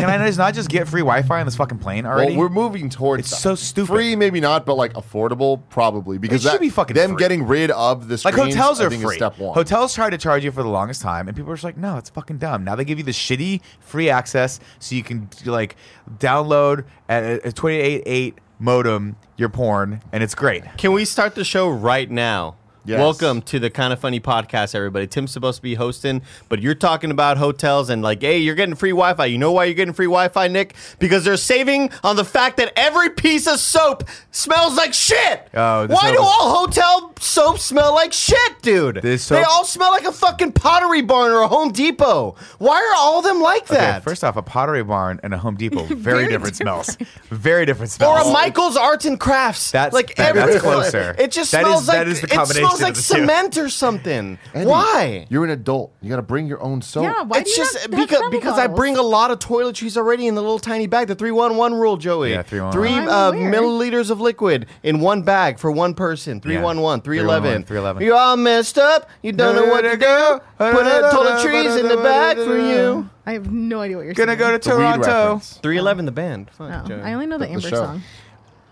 can I just not just get free Wi-Fi on this fucking plane already? Well, we're moving towards It's so stupid. Free, maybe not, but like affordable, probably because should that, be fucking them free. getting rid of the like screens, hotels I are think, is free. Step one. Hotels tried to charge you for the longest time, and people were just like, "No, it's fucking dumb." Now they give you the shitty free access, so you can like download at a 28.8 modem your porn, and it's great. Can we start the show right now? Yes. Welcome to the kind of funny podcast, everybody. Tim's supposed to be hosting, but you're talking about hotels and like, hey, you're getting free Wi-Fi. You know why you're getting free Wi-Fi, Nick? Because they're saving on the fact that every piece of soap smells like shit. Oh, this why do soap is- all hotel soaps smell like shit, dude? This they all smell like a fucking Pottery Barn or a Home Depot. Why are all of them like that? Okay, first off, a Pottery Barn and a Home Depot, very, Very different, different. smells. Very different smells. or a Michael's Arts and Crafts. That's- like that- every, that's closer. It just That smells is- like that is the it smells like of two. cement or something. Andy, Why? You're an adult. You got to bring your own soap. Yeah, why it's do you just not have because travel because I bottles? bring a lot of toiletries already in the little tiny bag. The three one one rule, Joey. Yeah, 311. Three I'm uh, aware. milliliters of liquid in one bag for one person. Three one one. Three eleven. Three eleven. You all messed up. You don't know what to do. Put a toiletries in the bag for you. I have no idea what you're saying. Gonna saying. go to The weed Toronto. reference. Three eleven, the band. Fuck, Oh, I only know the, The- the Amber show. song.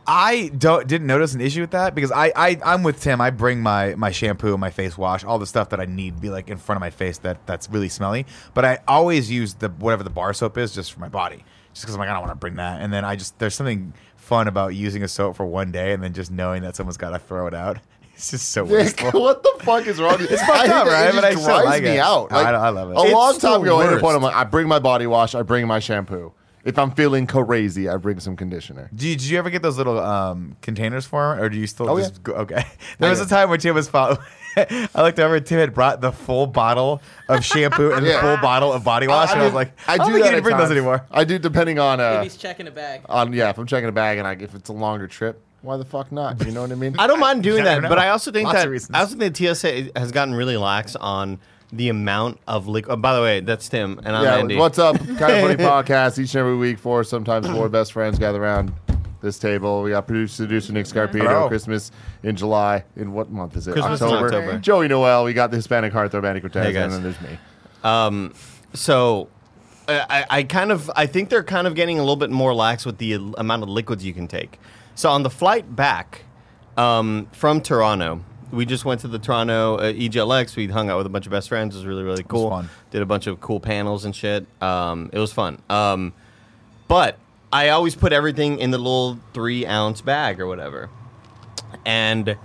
I don't didn't notice an issue with that because I, I I'm with Tim. I bring my my shampoo, my face wash, all the stuff that I need be like in front of my face that that's really smelly. But I always use the whatever the bar soap is just for my body, just because I'm like I don't want to bring that. And then I just there's something fun about using a soap for one day and then just knowing that someone's got to throw it out. It's just so Nick, wasteful. what the fuck is wrong? It's fucked up, right? It But I just still drives like me it. out. I- I love it. A It's long the time ago, I hit a worst. point. I'm like, I bring my body wash. I bring my shampoo. If I'm feeling crazy, I bring some conditioner. Did you, did you ever get those little um, containers for him, or do you still Oh, just yeah. go? Okay. There was yeah. a time when Tim was following. I looked over. At Tim had brought the full bottle of shampoo and the full bottle of body wash, and I was like, I I do don't think you need at to bring those anymore. I do, depending on If uh, he's checking a bag. on yeah. If I'm checking a bag and I, if it's a longer trip, why the fuck not? You know what I mean? I don't mind doing never that, but. I also think Lots that. I also think the TSA has gotten really lax on the amount of liquid. Oh, by the way, that's Tim, and I'm yeah. Andy. What's up? Kind of funny podcast each and every week. Four, sometimes four best friends gather around this table. We got producer, producer Nick Scarpino. Hello. Christmas in July. In what month is it? Christmas October. October. Joey Noelle. We got the Hispanic Heartthrob Andy Cortez, Hey, guys. and then there's me. Um, so I, I- I kind of I think they're kind of getting a little bit more lax with the amount of liquids you can take. So on the flight back um, from Toronto, we just went to the Toronto uh, EGLX. We hung out with a bunch of best friends. It was really really cool. fun. Did a bunch of cool panels and shit. Um, it was fun. Um, but I always put everything in the little three ounce bag or whatever. And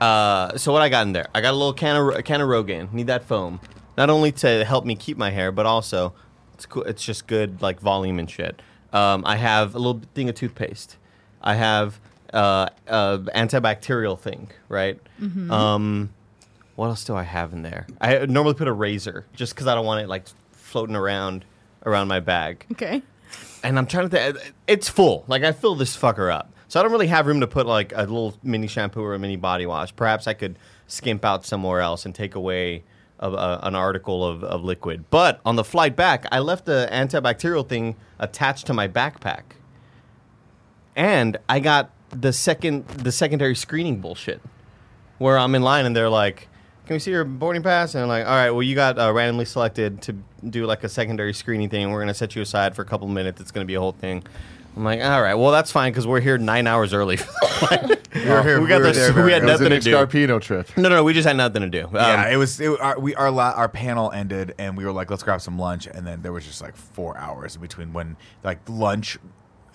uh, so what I got in there? I got a little can of a can of Rogaine. Need that foam, not only to help me keep my hair, but also it's cool. It's just good like volume and shit. Um, I have a little thing of toothpaste. I have uh, uh, antibacterial thing, right? Um, what else do I have in there? I normally put a razor just because I don't want it like floating around around my bag Okay. and I'm trying to think. It's full. Like I fill this fucker up, so I don't really have room to put like a little mini shampoo or a mini body wash. Perhaps I could skimp out somewhere else and take away a, a, an article of, of liquid. But on the flight back, I left the antibacterial thing attached to my backpack, and I got the second the secondary screening bullshit, where I'm in line and they're like. Can we see your boarding pass? And I'm like, all right, well, you got uh, randomly selected to do like a secondary screening thing. We're going to set you aside for a couple minutes. It's going to be a whole thing. I'm like, all right, well, that's fine because we're here nine hours early. We're here- we got we were this. We had It nothing to do. Scarpino trip. No, no, no. We just had nothing to do. Um, yeah, it was. It, our, we our la, our panel ended, and we were like, let's grab some lunch, and then there was just like four hours in between when like lunch,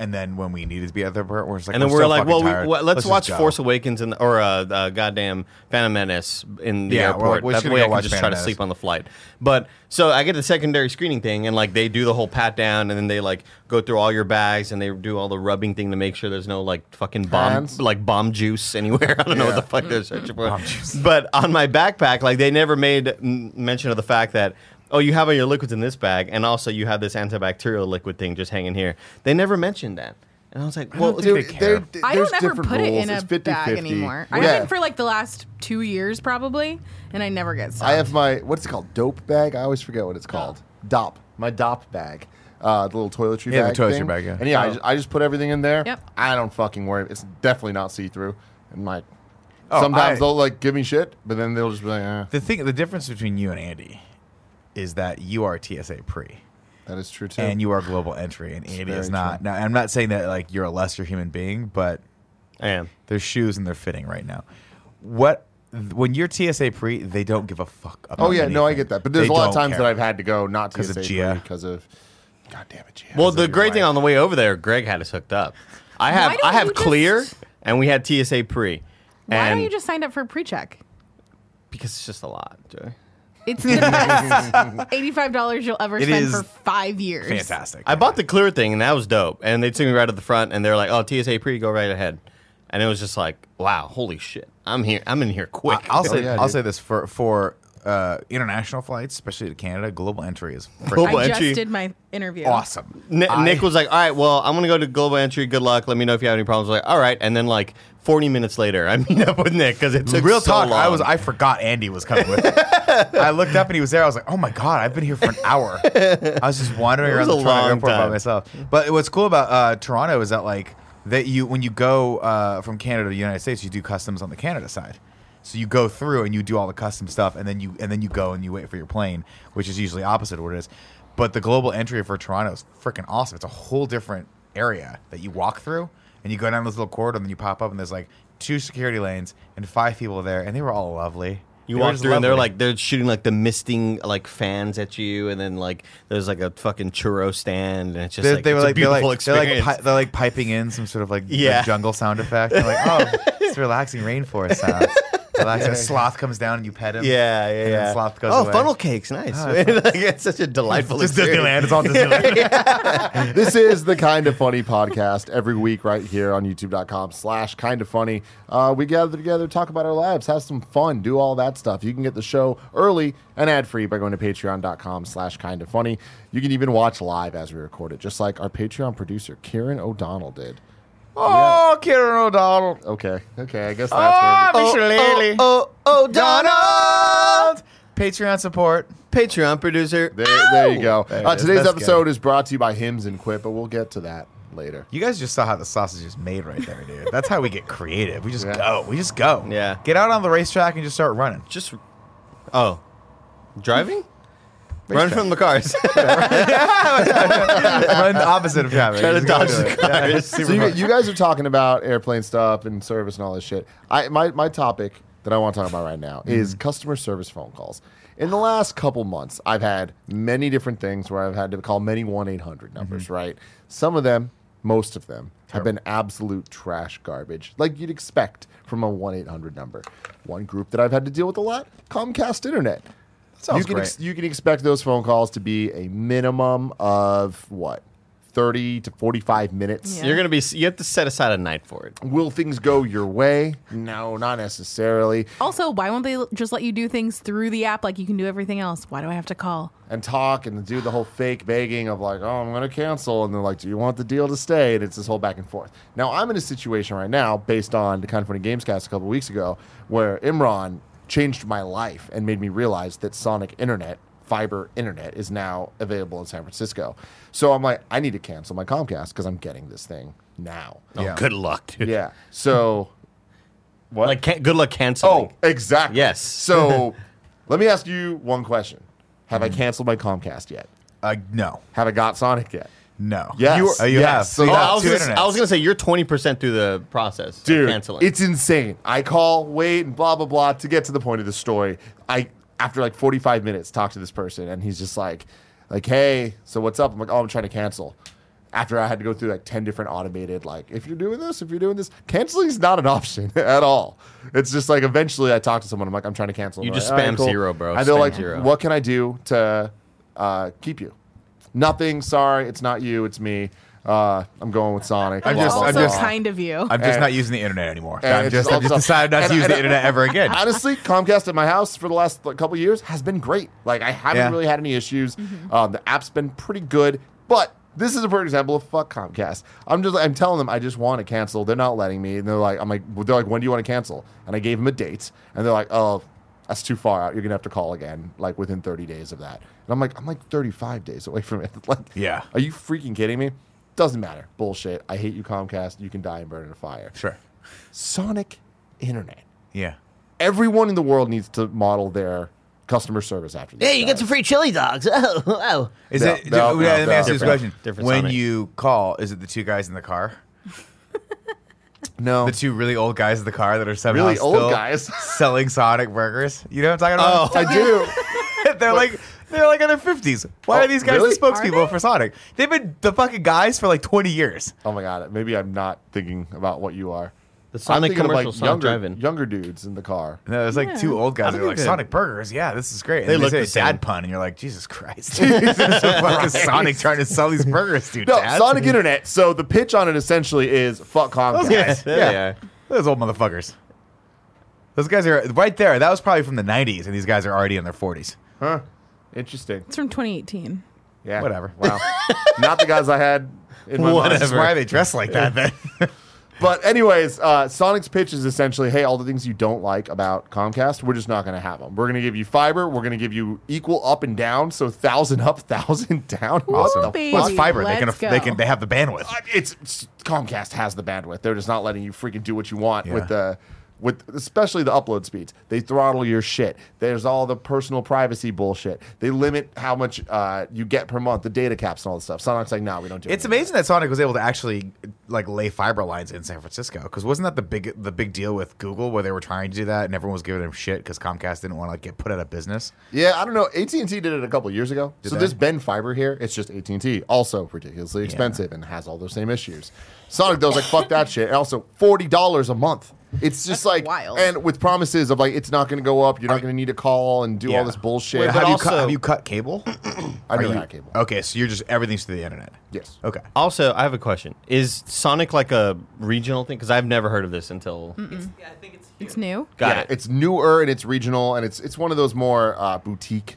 and then when we needed to be at the part, we're just like, and then we're we were like, well, we, well, let's, just watch. Force Awakens and or uh, uh, goddamn Phantom Menace in the Yeah, airport. like, that way I can just try Phantom to Menace. sleep on the flight. But so I get the secondary screening thing, and like they do the whole pat down, and then they like go through all your bags, and they do all the rubbing thing to make sure there's no like fucking bomb Hands? like bomb juice anywhere. I don't know what the fuck they're searching for. But on my backpack, like they never made mention of the fact that. Oh, you have all your liquids in this bag, and also you have this antibacterial liquid thing just hanging here. They never mentioned that, and I was like, "Well, think Dude, they care. there- I there's don't ever different put it in a It's 50-50. bag anymore. I Yeah. haven't for like the last two years probably, and I never get stuff. I have my what's it called? Dope bag. I always forget what it's called. Dopp. My Dopp bag. Uh, the little toiletry Yeah, the bag. toiletry thing. bag, yeah. And yeah, I, Oh. just, I just put everything in there. Yep. I don't fucking worry. It's definitely not see through. And my Oh, sometimes I- they'll like give me shit, but then they'll just be like, eh. The thing, the difference between you and Andy is that you are TSA pre. That is true too. and you are global entry, and Andy is not. true. Now, I'm not saying that like you're a lesser human being, but I am. their shoes and they're fitting right now. What when you're TSA pre, they don't give a fuck. About oh yeah, no, I get that. But there's They a lot of times care. that I've had to go not because of TSA Gia. because of. God damn it, Gia. Well, the your great thing on the way over there, Greg had us hooked up. I have I have you just- clear, and we had TSA pre. Why and don't you just sign up for pre-check? because it's just a lot. Joey. It's the best eighty-five dollars you'll ever It spend is for five years. fantastic. I bought the clear thing, and that was dope. And they took me right at the front, and they're like, "Oh, TSA pre, go right ahead." And it was just like, "Wow, holy shit! I'm here. I'm in here quick." I- I'll say yeah, I'll dude. say this for for uh, international flights, especially to Canada, global entry is Global I entry. just did my interview. awesome. Ni- I- Nick was like, "All right, well, I'm gonna go to global entry. Good luck. Let me know if you have any problems." I was like, "All right," and then like 40 minutes later, I meet up with Nick because it took Real so talk. I was I forgot Andy was coming with. me. I looked up and he was there. I was like, oh my god, I've been here for an hour. I was just wandering It around was the a Toronto long airport by time. myself. But what's cool about uh, Toronto is that like that you when you go uh, from Canada to the United States, you do customs on the Canada side. So you go through and you do all the custom stuff, and then you and then you go and you wait for your plane, which is usually opposite of what it is. But the global entry for Toronto is freaking awesome. It's a whole different area that you walk through, and you go down this little corridor, and then you pop up, and there's like two security lanes and five people there, and they were all lovely. You They walk through and they're lovely. like they're shooting like the misting like fans at you, and then like there's like a fucking churro stand, and it's just They're- like they were it's a like they're beautiful like they're like pi- they're like piping in some sort of like, like Yeah. jungle sound effect. They're like, oh, it's relaxing rainforest sounds. Relaxing. A sloth comes down and you pet him. yeah, yeah, and then yeah. sloth goes oh, away. funnel cakes, nice. Oh, like, it's such a delightful It's experience. Disneyland. It's all Disneyland. this is the Kind of Funny podcast every week right here on youtube.com slash kind of funny. Uh, we gather together, talk about our lives, have some fun, do all that stuff. You can get the show early and ad free by going to patreon.com slash kind of funny. You can even watch live as we record it, just like our Patreon producer, Kieran O'Donnell, did. Oh, Kieran O'Donnell. Okay, okay, I guess that's Oh, where. Mr. Lely. oh, oh, Donald. Patreon support. Patreon producer. There, there you go. There Uh, today's That's episode good. is brought to you by Hims and Quip, but we'll get to that later. You guys just saw how the sausage is made right there, dude. That's how we get creative. We just Yeah. go. We just go. Yeah. Get out on the racetrack and just start running. Just oh, driving. Run from the cars. Run the opposite of traffic. Try to dodge the it. Yeah, cars. it's super So you, fun. you guys are talking about airplane stuff and service and all this shit. I my my topic that I want to talk about right now Mm-hmm. is customer service phone calls. In the last couple months, I've had many different things where I've had to call many one eight hundred numbers. Mm-hmm. Right, some of them, most of them, have been absolute trash garbage, like you'd expect from a one eight hundred number. One group that I've had to deal with a lot: Comcast Internet. Sounds you can great. ex- you can expect those phone calls to be a minimum of what. 30 to 45 minutes. Yeah. You're gonna be. You have to set aside a night for it. Will things go your way? No, not necessarily. Also, why won't they just let you do things through the app like you can do everything else? Why do I have to call? And talk and do the whole fake begging of like, oh, I'm going to cancel. And they're like, do you want the deal to stay? And it's this whole back and forth. Now, I'm in a situation right now based on the Kind of Funny Gamescast a couple weeks ago where Imran changed my life and made me realize that Sonic Internet, fiber internet, is now available in San Francisco. So I'm like, I need to cancel my Comcast because I'm getting this thing now. Oh, Yeah. good luck, dude. Yeah. So, what? Like, can, good luck canceling. Oh, exactly. Yes. So, let me ask you one question: Have I canceled my Comcast yet? Uh, no. Have I got Sonic yet? No. Yes. You, oh, you Yes. have. So have I was, gonna, I was gonna say you're 20 percent through the process, of Dude, canceling. it's insane. I call, wait, and blah blah blah to get to the point of the story. I after like 45 minutes talk to this person, and he's just like, like, hey, so what's up? I'm like, oh, I'm trying to cancel. After I had to go through like 10 different automated, like, if you're doing this, if you're doing this, canceling is not an option at all. It's just like eventually I talk to someone, I'm like, I'm trying to cancel. You just like, "All right, spam cool." zero, bro. And they're Spam like, zero. what can I do to uh, keep you? Nothing. Sorry, it's not you. It's me. Uh, I'm going with Sonic. I'm just- I'm just- kind of you. I'm just And- not using the internet anymore. I'm it's just, I've just decided not to and- use the internet ever again. honestly, Comcast at my house for the last like, couple years has been great. Like I haven't Yeah. really had any issues. Um, the app's been pretty good, but this is a perfect example of fuck Comcast. I'm just I'm telling them I just want to cancel. They're not letting me, and they're like I'm like they're like when do you want to cancel? And I gave them a date, and they're like oh that's too far out. You're gonna have to call again like within 30 days of that. And I'm like I'm like 35 days away from it. like Yeah. are you freaking kidding me? Doesn't matter. Bullshit. I hate you, Comcast. You can die and burn in a fire. Sure. Sonic Internet Yeah. everyone in the world needs to model their customer service after this. Hey, you get some free chili dogs. Oh, oh. Is No, it? no, do- no, yeah, let me no. ask you this question: different When Sonic. you call, is it the two guys in the car, no. the two really old guys in the car that are somehow Really old still guys? selling Sonic burgers? You know what I'm talking about? Oh, I do. they're like they're like in their fifties. Why Oh, are these guys really? the spokespeople for Sonic? They've been the fucking guys for like twenty years. Oh my god, maybe I'm not thinking about what you are. The I'm Sonic thinking of, commercial, like Sonic younger, Drive-In. younger dudes in the car. No, it's like Yeah. two old guys. I They're like think Sonic burgers. Yeah, this is great. And They then look say the same. dad pun, and you're like, Jesus Christ, this is Sonic trying to sell these burgers, dude. No, Dad. Sonic Internet. So the pitch on it essentially is fuck Comcast. Those guys, there yeah, they are. those old motherfuckers. Those guys are right there. That was probably from the '90s, and these guys are already in their 40s. Huh? Interesting. It's from 2018. Yeah. Whatever. Wow. not the guys I had in my mind. This is why they dress like that. Then But anyways, uh, Sonic's pitch is essentially, hey, all the things you don't like about Comcast, we're just not going to have them. We're going to give you fiber. We're going to give you equal up and down, so thousand up, thousand down. Awesome. the baby. Well, it's fiber. They can. Let's They go. can. They have the bandwidth. Uh, it's, it's- Comcast has the bandwidth. They're just not letting you freaking do what you want Yeah. with the with especially the upload speeds. They throttle your shit. There's all the personal privacy bullshit. They limit how much uh, you get per month, the data caps and all this stuff. Sonic's like, no, we don't do. It. It's amazing that Sonic was able to actually like lay fiber lines in San Francisco. Because wasn't that the big the big deal with Google where they were trying to do that and everyone was giving them shit because Comcast didn't want to like get put out of business. Yeah, I don't know. AT and T did it a couple years ago. so they? there's fiber here. It's just AT and T, also ridiculously expensive and has all those same issues. Sonic though was like, fuck that shit. And also forty dollars a month. It's just That's like wild. and with promises of like it's not going to go up. You're not going to need to call and do Yeah. all this bullshit. Wait, have, but you also- cut, have you cut cable? I Are never you- had cable. Okay, so you're just everything's through the internet. Yes. Okay. Also, I have a question. Is Sonic like a regional thing? Because I've never heard of this until. Yeah, I think it's huge. It's new. Got yeah, it. It's newer and it's regional and it's it's one of those more uh, boutique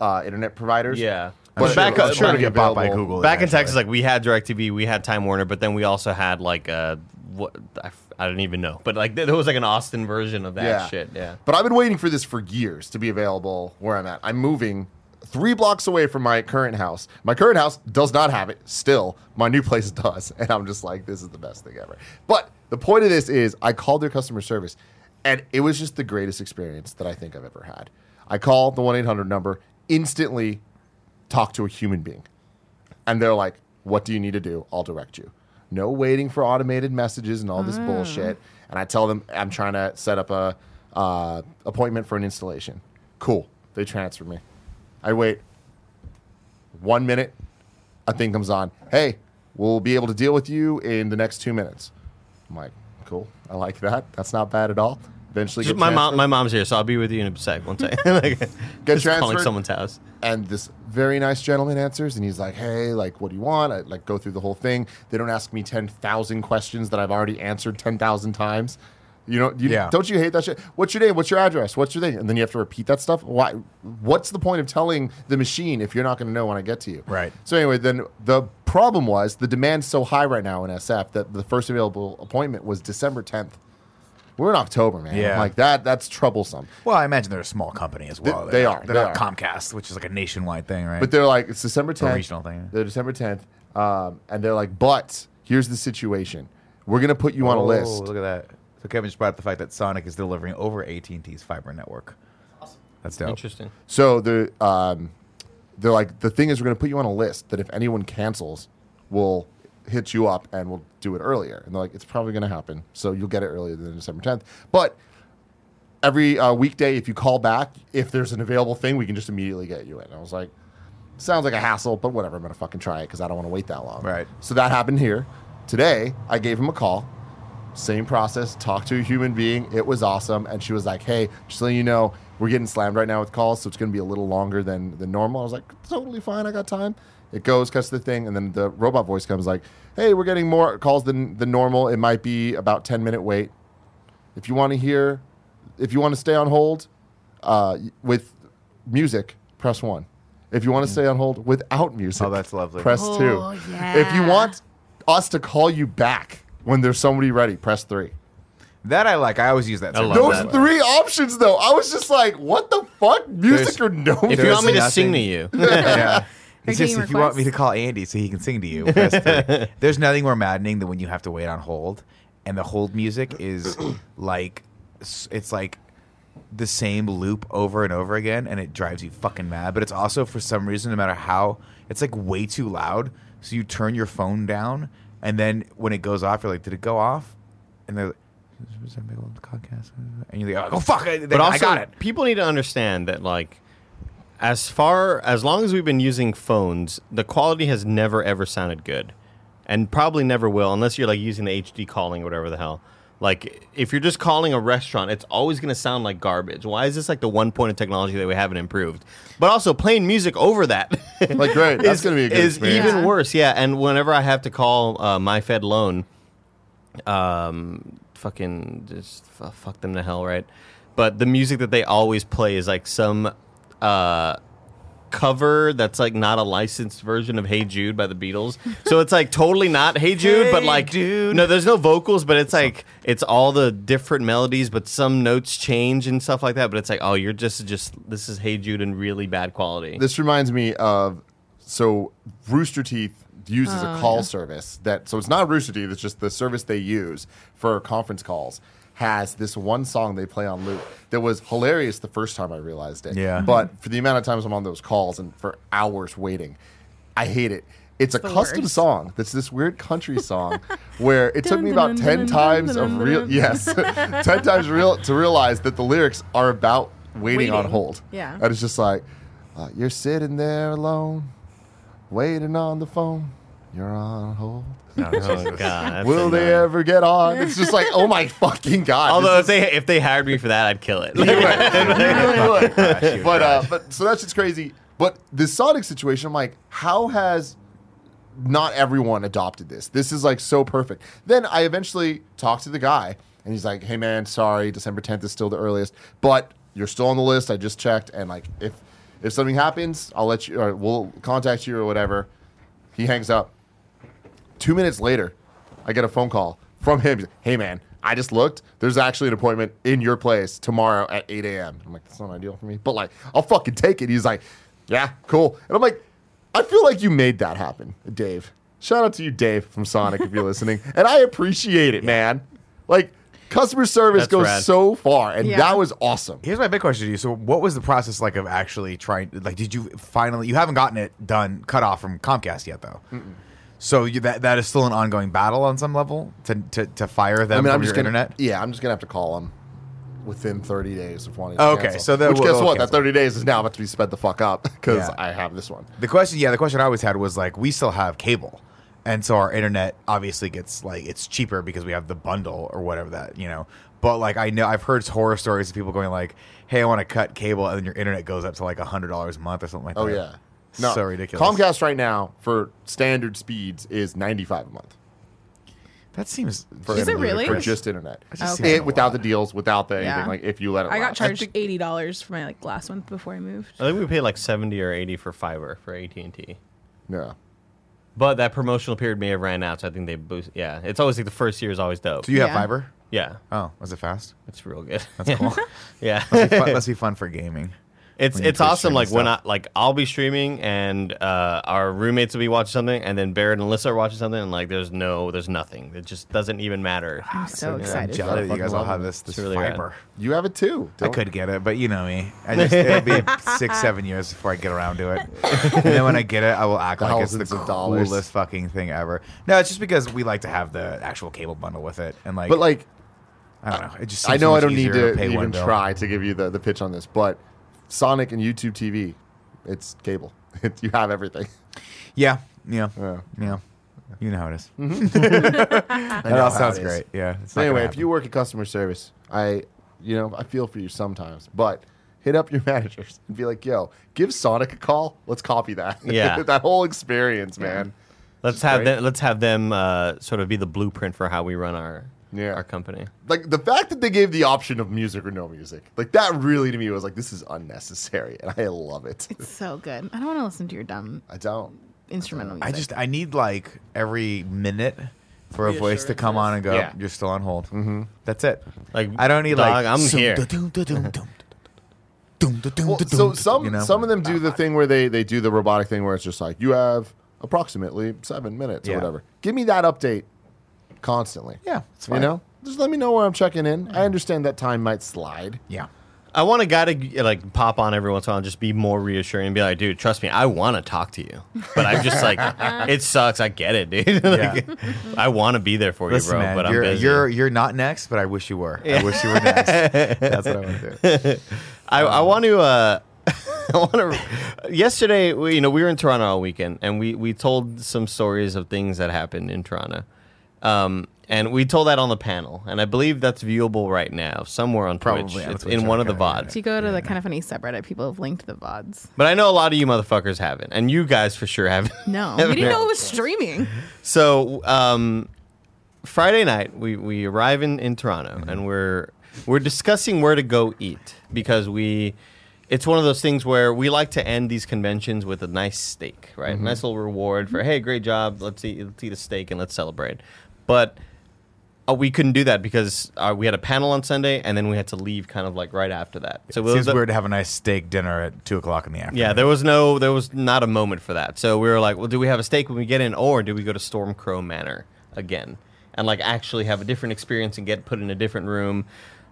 uh, internet providers. yeah. I'm But sure, back, I'm it'll sure to get bought by available. Google. back in eventually. Texas, like we had DirecTV, we had Time Warner, but then we also had like uh, what I, f- I don't even know, but like there was like an Austin version of that Yeah. shit. Yeah. But I've been waiting for this for years to be available where I'm at. I'm moving three blocks away from my current house. My current house does not have it still. My new place does. And I'm just like, this is the best thing ever. But the point of this is I called their customer service and it was just the greatest experience that I think I've ever had. I call the 1 800 number, instantly talk to a human being. And they're like, what do you need to do? I'll direct you. No waiting for automated messages and all this bullshit. And I tell them I'm trying to set up a uh, appointment for an installation. Cool. They transfer me. I wait one minute. A thing comes on. Hey, we'll be able to deal with you in the next two minutes. I'm like, cool. I like that. That's not bad at all. Eventually, Just get my mom, transferred. my mom's here, so I'll be with you in a sec. One second. like, Get just calling transferred. someone's house. and this very nice gentleman answers and he's like hey like what do you want i like go through the whole thing they don't ask me 10000 questions that i've already answered 10000 times you know you, Yeah. don't you hate that shit what's your name what's your address what's your thing and then you have to repeat that stuff why what's the point of telling the machine if you're not going to know when i get to you Right. so anyway then the problem was the demand's so high right now in sf that the first available appointment was december 10th we're in october man Yeah. like that that's troublesome Well, I imagine they're a small company as well. They- They're They're They're they not are. Comcast, which is like a nationwide thing, right? But they're like, it's December 10th. regional thing. They're December 10th. Um, and they're like, but here's the situation. We're going to put you on a Oh, list. Look at that. So Kevin just brought up the fact that Sonic is delivering over AT&T's fiber network. Awesome. That's dope. Interesting. So the, um, they're like, the thing is, we're going to put you on a list that if anyone cancels, we'll hit you up and we'll do it earlier. And they're like, it's probably going to happen. So you'll get it earlier than December 10th. But every uh, weekday, if you call back, if there's an available thing, we can just immediately get you in. I was like, sounds like a hassle, but whatever. I'm going to fucking try it because I don't want to wait that long. Right. So that happened here. Today, I gave him a call. Same process, talked to a human being. It was awesome. And she was like, hey, just letting you know, we're getting slammed right now with calls, so it's going to be a little longer than, than normal. I was like, totally fine. I got time. It goes, cuts the thing. And then the robot voice comes like, hey, we're getting more calls than, the normal. It might be about 10 minute wait. If you want to hear, if you want to stay on hold uh, with music, press one. If you want to stay on hold without music, Oh, that's lovely. press Oh, two. yeah. If you want us to call you back when there's somebody ready, press three. That I like. I always use that. I love Those that. three options, though, I was just like, what the fuck? Music There's- or no music? If you want me to sing to you, yeah. It's just getting if you want me to call Andy so he can sing to you. There's nothing more maddening than when you have to wait on hold, and the hold music is like, it's like the same loop over and over again, and it drives you fucking mad. But it's also for some reason, no matter how, it's like way too loud. So you turn your phone down, and then when it goes off, you're like, "Did it go off?" And they're like, "Was that big old podcast?" And you're like, "Oh fuck!" I, But also, I got it. people need to understand that like as far as long as we've been using phones, the quality has never ever sounded good, and probably never will unless you're like using the HD calling or whatever the hell. Like if you're just calling a restaurant, it's always going to sound like garbage. Why is this like the one point of technology that we haven't improved? But also playing music over that, Like, great. That's gonna be a good is experience. even Yeah. worse. Yeah, and whenever I have to call uh, my Fed loan, um, fucking just f- fuck them to hell, right? But the music that they always play is like some uh, cover that's like not a licensed version of "Hey Jude" by the Beatles. So it's like totally not "Hey Jude," but like Jude. no, there's no vocals, but it's like it's all the different melodies, but some notes change and stuff like that. But it's like, oh, you're just just this is "Hey Jude" in really bad quality. This reminds me of so Rooster Teeth uses a call service that so it's not Rooster Teeth, it's just the service they use for conference calls. Has this one song they play on loop that was hilarious the first time I realized it. Yeah. But for the amount of times I'm on those calls and for hours waiting, I hate it. It's a custom worst. song that's this weird country song where it took me about dun, 10 dun, times of real yes 10 times real to realize that the lyrics are about waiting, on hold Yeah. and it's just like uh, you're sitting there alone waiting on the phone you're on hold oh god, will they annoying. ever get on it's just like oh my fucking god Although if they if they hired me for that, I'd kill it. is- you really would. Crash, you but uh, but so that's just crazy but the sonic situation i'm like how has not everyone adopted this. This is like so perfect. Then I eventually talked to the guy, and he's like, "Hey man, sorry, December 10th is still the earliest, but you're still on the list. I just checked, and like if if something happens, I'll let you, or we'll contact you or whatever." He hangs up. Two minutes later, I get a phone call from him. Hey man, I just looked. There's actually an appointment in your place tomorrow at 8 a.m. I'm like, that's not ideal for me, but like, I'll fucking take it. He's like, Yeah, cool. And I'm like, I feel like you made that happen, Dave. Shout out to you, Dave from Sonic, if you're listening. And I appreciate it, man. Like, customer service That's goes rad. so far, and Yeah. that was awesome. Here's my big question to you. So, what was the process like of actually trying? Like, did you finally? You haven't gotten it done, cut off from Comcast yet, though. So you, that that is still an ongoing battle on some level to to, to fire them I mean, from I'm your just gonna, internet. Yeah, I'm just gonna have to call them within 30 days of wanting. To okay, cancel. so then which we'll- guess what? That 30 days is now about to be sped the fuck up because Yeah. I have this one. The question, yeah, the question I always had was like, we still have cable, and so our internet obviously gets like it's cheaper because we have the bundle or whatever that you know. But like I know I've heard horror stories of people going like, "Hey, I want to cut cable," and then your internet goes up to like hundred dollars a month or something like Oh that. Oh yeah, no, so ridiculous. Comcast right now for standard speeds is 95 a month That seems for Is it really? for just internet. That just Okay. It, without the deals, without the anything. Yeah. Like if you let it, I got lapse. charged eighty dollars for my like last month before I moved. I think we paid like seventy or eighty for fiber for AT and T. Yeah, But that promotional period may have ran out, so I think they boost. Yeah, it's always like the first year is always dope. Do you have Yeah. fiber? yeah, Oh, was it fast? it's real good. That's cool. yeah, must, be fun, must be fun for gaming. It's it's awesome. Like and when I like I'll be streaming and uh, our roommates will be watching something, and then Barrett and Alyssa are watching something, and like there's no, there's nothing. It just doesn't even matter. I'm so I'm excited. jealous that you guys all have this this It's really rad. you have it too. I Don't- could get it, but you know me. I just it'll be six, seven years before I get around to it. And then when I get it, I will act like it's the Thousands of dollars. coolest fucking thing ever. No, it's just because we like to have the actual cable bundle with it, and like, But like, I don't know. It just I know I don't need easier to pay even bill. try to give you the, the pitch on this, but Sonic and YouTube TV, it's cable. It, you have everything. Yeah, yeah, Yeah. yeah. You know how it is. I That all sounds great. Yeah. It's So not gonna anyway, if you work in customer service, I, you know, I feel for you sometimes, but hit up your managers and be like, "Yo, give Sonic a call. Let's copy that. Yeah. that whole experience, man. Let's have great. them. Let's have them uh, sort of be the blueprint for how we run our Yeah. our company. Like the fact that they gave the option of music or no music, like that really to me was like, this is unnecessary, and I love it. It's so good. I don't want to listen to your dumb I don't. instrumental music. I just I need like every minute for a voice to come on and go. Yeah. You're still on hold. Mm-hmm. That's it. Like, I don't need dog, like I'm here. Well, so some you know? some of them do the thing where they they do the robotic thing where it's just like you have approximately seven minutes or Yeah. whatever. Give me that update constantly. Yeah, it's fine. You know, just let me know where I'm checking in. I understand that time might slide. Yeah. I want a guy to like pop on every once in a while and just be more reassuring and be like, dude, trust me, I want to talk to you. But I'm just like, it sucks. I get it, dude. Like, I want to be there for Listen, you, bro. man, but I'm you're, busy. you're you're not next, but I wish you were. I wish you were next. That's what I want to do. I, I want to. Uh, I want to. Yesterday, we, you know, we were in Toronto all weekend, and we we told some stories of things that happened in Toronto, um, and we told that on the panel, and I believe that's viewable right now somewhere on Probably Twitch. on It's Twitch, in one of the okay, vods. If you go to the kind of funny subreddit, people have linked the VODs. But I know a lot of you motherfuckers haven't, and you guys for sure haven't. No, we didn't know it was streaming. So um, Friday night, we, we arrive in, in Toronto, and we're we're discussing where to go eat because we. It's one of those things where we like to end these conventions with a nice steak, right? Nice little reward for hey, great job. Let's eat let's eat a steak and let's celebrate. But uh, we couldn't do that because uh, we had a panel on Sunday, and then we had to leave kind of like right after that. So It seems the- weird to have a nice steak dinner at two o'clock in the afternoon. yeah, there was no, there was not a moment for that. So we were like, well, do we have a steak when we get in, or do we go to Stormcrow Manor again and like actually have a different experience and get put in a different room?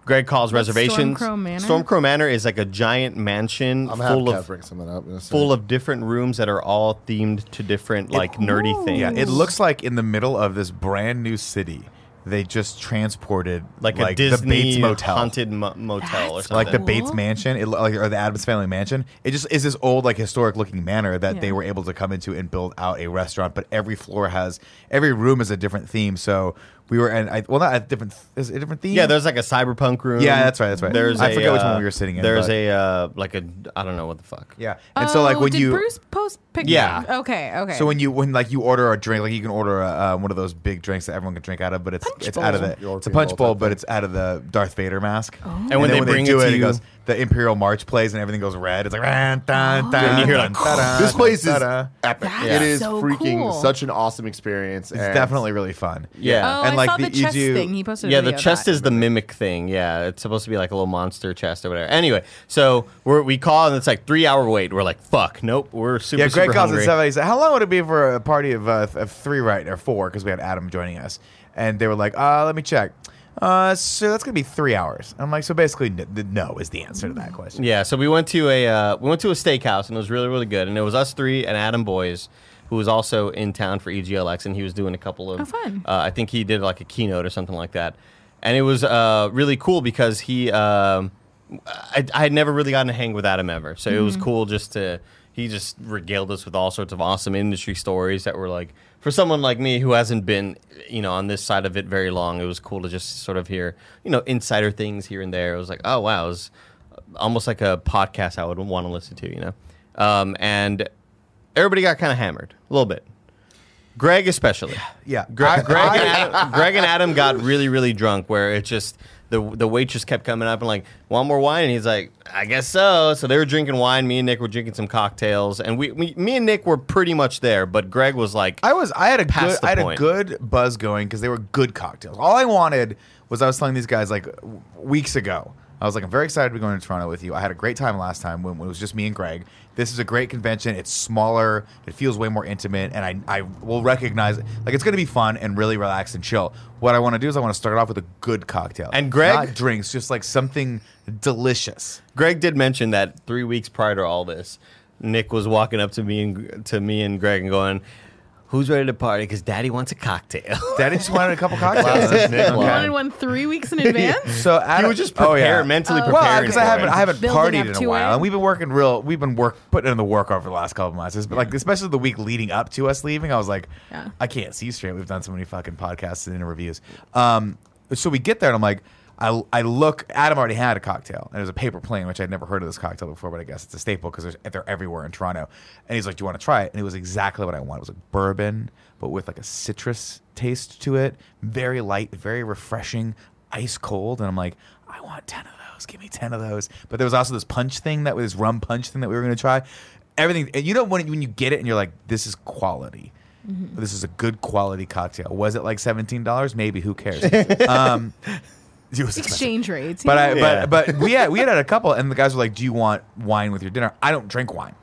Greg calls What's reservations. Stormcrow Manor? Stormcrow Manor is like a giant mansion I'm full to of bring something up. in a second. full of different rooms that are all themed to different like nerdy Ooh. things. Yeah, it looks like in the middle of this brand new city, they just transported like, a the Disney Bates Motel. haunted mo- motel or That's something. like the Cool. Bates Mansion, it, like, or the Addams Family Mansion. It just is this old, like historic looking manor that they Yeah. were able to come into and build out a restaurant. But every floor has, every room is a different theme. So we were, and I, well, not a different, is it a different theme? Yeah, there's like a cyberpunk room. Yeah, that's right, that's right. There's I a, forget which uh, one we were sitting in, There's but- a uh, like a I don't know what the fuck. yeah. And so like Oh, when did you, Bruce post pictures? Yeah. Okay. Okay. So when you when like you order a drink, like you can order a, uh, one of those big drinks that everyone can drink out of, but it's Punch it's out of bowl. the it's a punch bowl bowl, type but it's out of the Darth Vader mask. Oh. And when then they bring it do to it, you- it goes the Imperial March plays and everything goes red. It's like dun, dun, dun, And you hear like, dun, dun, This place is dun, dun. epic. That's It is so freaking cool. such an awesome experience. It's definitely really fun. Yeah. Oh, And, I like, saw the- the, chest do- thing. He posted. Yeah, the chest that. is the mimic thing. Yeah, it's supposed to be like a little monster chest or whatever. Anyway, so we're, we call and it's like three hour wait. We're like, fuck, nope, we're super. Yeah, Greg super calls hungry. at seven. He said, "How long would it be for a party of, uh, of three, right, or four? Because we had Adam joining us, and they were like, uh, let me check. Uh, so that's gonna be three hours. I'm like, so basically, n- the no is the answer to that question. Yeah, so we went to a uh, we went to a steakhouse and it was really really good. And it was us three and Adam Boyes, who was also in town for EGLX, and he was doing a couple of. Oh, fun. Uh, I think he did like a keynote or something like that, and it was uh, really cool because he. Um, I, I had never really gotten to hang with Adam ever, so it was cool just to. He just regaled us with all sorts of awesome industry stories that were like, for someone like me who hasn't been, you know, on this side of it very long, it was cool to just sort of hear, you know, insider things here and there. It was like, oh wow, it was almost like a podcast I would want to listen to, you know. Um, and everybody got kind of hammered a little bit. Greg especially. Yeah. Greg, I- Greg, I- and Adam, Greg and Adam got really, really drunk. Where it just the the waitress kept coming up and like, one more wine?" And he's like, "I guess so." So they were drinking wine. Me and Nick were drinking some cocktails, and we, we me and Nick were pretty much there. But Greg was like, I was I had a good I had point. a good buzz going because they were good cocktails. All I wanted was I was telling these guys like weeks ago. I was like, I'm very excited to be going to Toronto with you. I had a great time last time when, when it was just me and Greg. This is a great convention. It's smaller. It feels way more intimate, and I I will recognize like it's going to be fun and really relaxed and chill. What I want to do is I want to start it off with a good cocktail And Greg- not drinks, just like something delicious. Greg did mention that three weeks prior to all this, Nick was walking up to me and to me and Greg and going, "Who's ready to party? Because Daddy wants a cocktail." Daddy just wanted a couple cocktails. Classic Nick You wanted one three weeks in advance. So he Adam, was just oh, yeah. mentally Oh. prepared. Well, because I haven't, I haven't Building partied in a while, it. and we've been working real. We've been work putting in the work over the last couple of months. It's been like, especially the week leading up to us leaving, I was like, Yeah. I can't see straight. We've done so many fucking podcasts and interviews. Um, so we get there, and I'm like, I, I look. Adam already had a cocktail, and it was a paper plane, which I'd never heard of this cocktail before, but I guess it's a staple because they're everywhere in Toronto. And he's like, "Do you want to try it?" And it was exactly what I wanted. It was like bourbon, but with like a citrus taste to it, very light, very refreshing, ice cold. And I'm like, I want ten of those. Give me ten of those. But there was also this punch thing that was rum punch thing that we were going to try. Everything, and you know when when you get it and you're like, this is quality. This is a good quality cocktail. Was it like seventeen dollars? Maybe. Who cares? um, it was expensive. Exchange rates. But I. Yeah. but but we had we had had a couple, and the guys were like, "Do you want wine with your dinner?" I don't drink wine,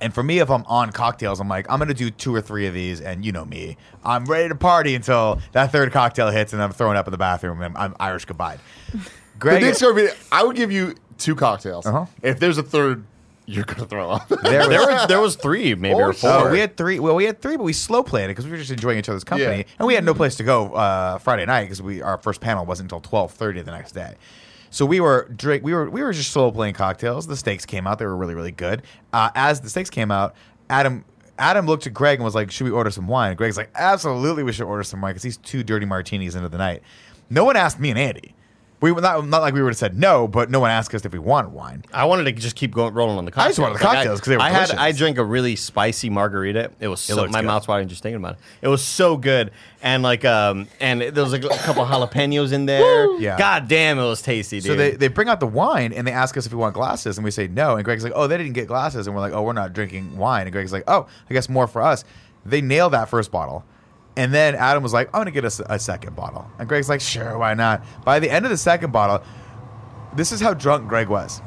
and for me, if I'm on cocktails, I'm like, I'm gonna do two or three of these, and you know me, I'm ready to party until that third cocktail hits, and I'm throwing up in the bathroom, and I'm Irish goodbye. The Greg, Nick Story I would give you two cocktails. Uh-huh. If there's a third, you're gonna throw up. There there was- there was three maybe or four. Oh, we had three. Well, we had three, but we slow played it because we were just enjoying each other's company, Yeah. and we had no place to go uh, Friday night because we our first panel wasn't until twelve thirty the next day. So we were drink. We were we were just slow playing cocktails. The steaks came out; they were really really good. Uh, as the steaks came out, Adam Adam looked at Greg and was like, "Should we order some wine?" And Greg's like, "Absolutely, we should order some wine because he's two dirty martinis into the night." No one asked me and Andy. We were not not like we would have said no, but no one asked us if we wanted wine. I wanted to just keep going rolling on the cocktails. I just wanted the Like, cocktails 'cause they were I had delicious. I drank a really spicy margarita. It was so, my good. mouth's watering just thinking about it. It was so good, and like um and there was like a couple jalapenos in there. Yeah. God damn, it was tasty, dude. So they, they bring out the wine and they ask us if we want glasses and we say no and Greg's like oh they didn't get glasses and we're like oh we're not drinking wine and Greg's like oh I guess more for us. They nailed that first bottle. And then Adam was like I'm gonna get us a, second bottle and Greg's like sure why not. By the end of the second bottle, this is how drunk Greg was.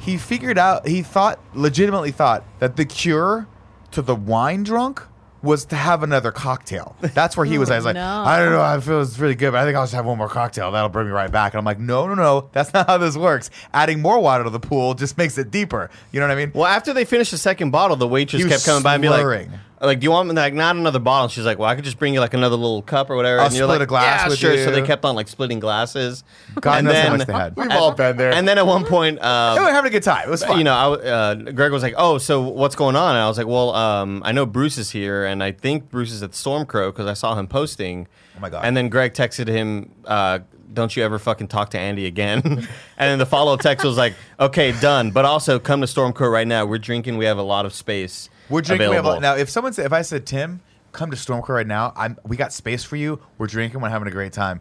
He figured out he thought legitimately thought that the cure to the wine drunk was to have another cocktail. That's where he was. I was like, no. I don't know. I feel it's really good, but I think I'll just have one more cocktail. That'll bring me right back. And I'm like, no, no, no. That's not how this works. Adding more water to the pool just makes it deeper. You know what I mean? well, after they finished the second bottle, the waitress kept coming by and be like, slurring. Like, do you want like not another bottle? She's like, well, I could just bring you like another little cup or whatever. I'll and you're split like, a glass yeah, with sure. So they kept on like splitting glasses. God and knows how then, much they had. We've all been there. And then at one point, uh, They were having a good time. It was fun. you know, I, uh, Greg was like, "Oh, so what's going on?" And I was like, "Well, um, I know Bruce is here, and I think Bruce is at Stormcrow because I saw him posting." Oh my God. And then Greg texted him, uh, "Don't you ever fucking talk to Andy again?" and then the follow up text was like, "Okay, done, but also come to Stormcrow right now. We're drinking. We have a lot of space. We're drinking. We have, now, if someone said, if I said, Tim, come to Stormcrow right now, I'm, we got space for you. We're drinking. We're having a great time.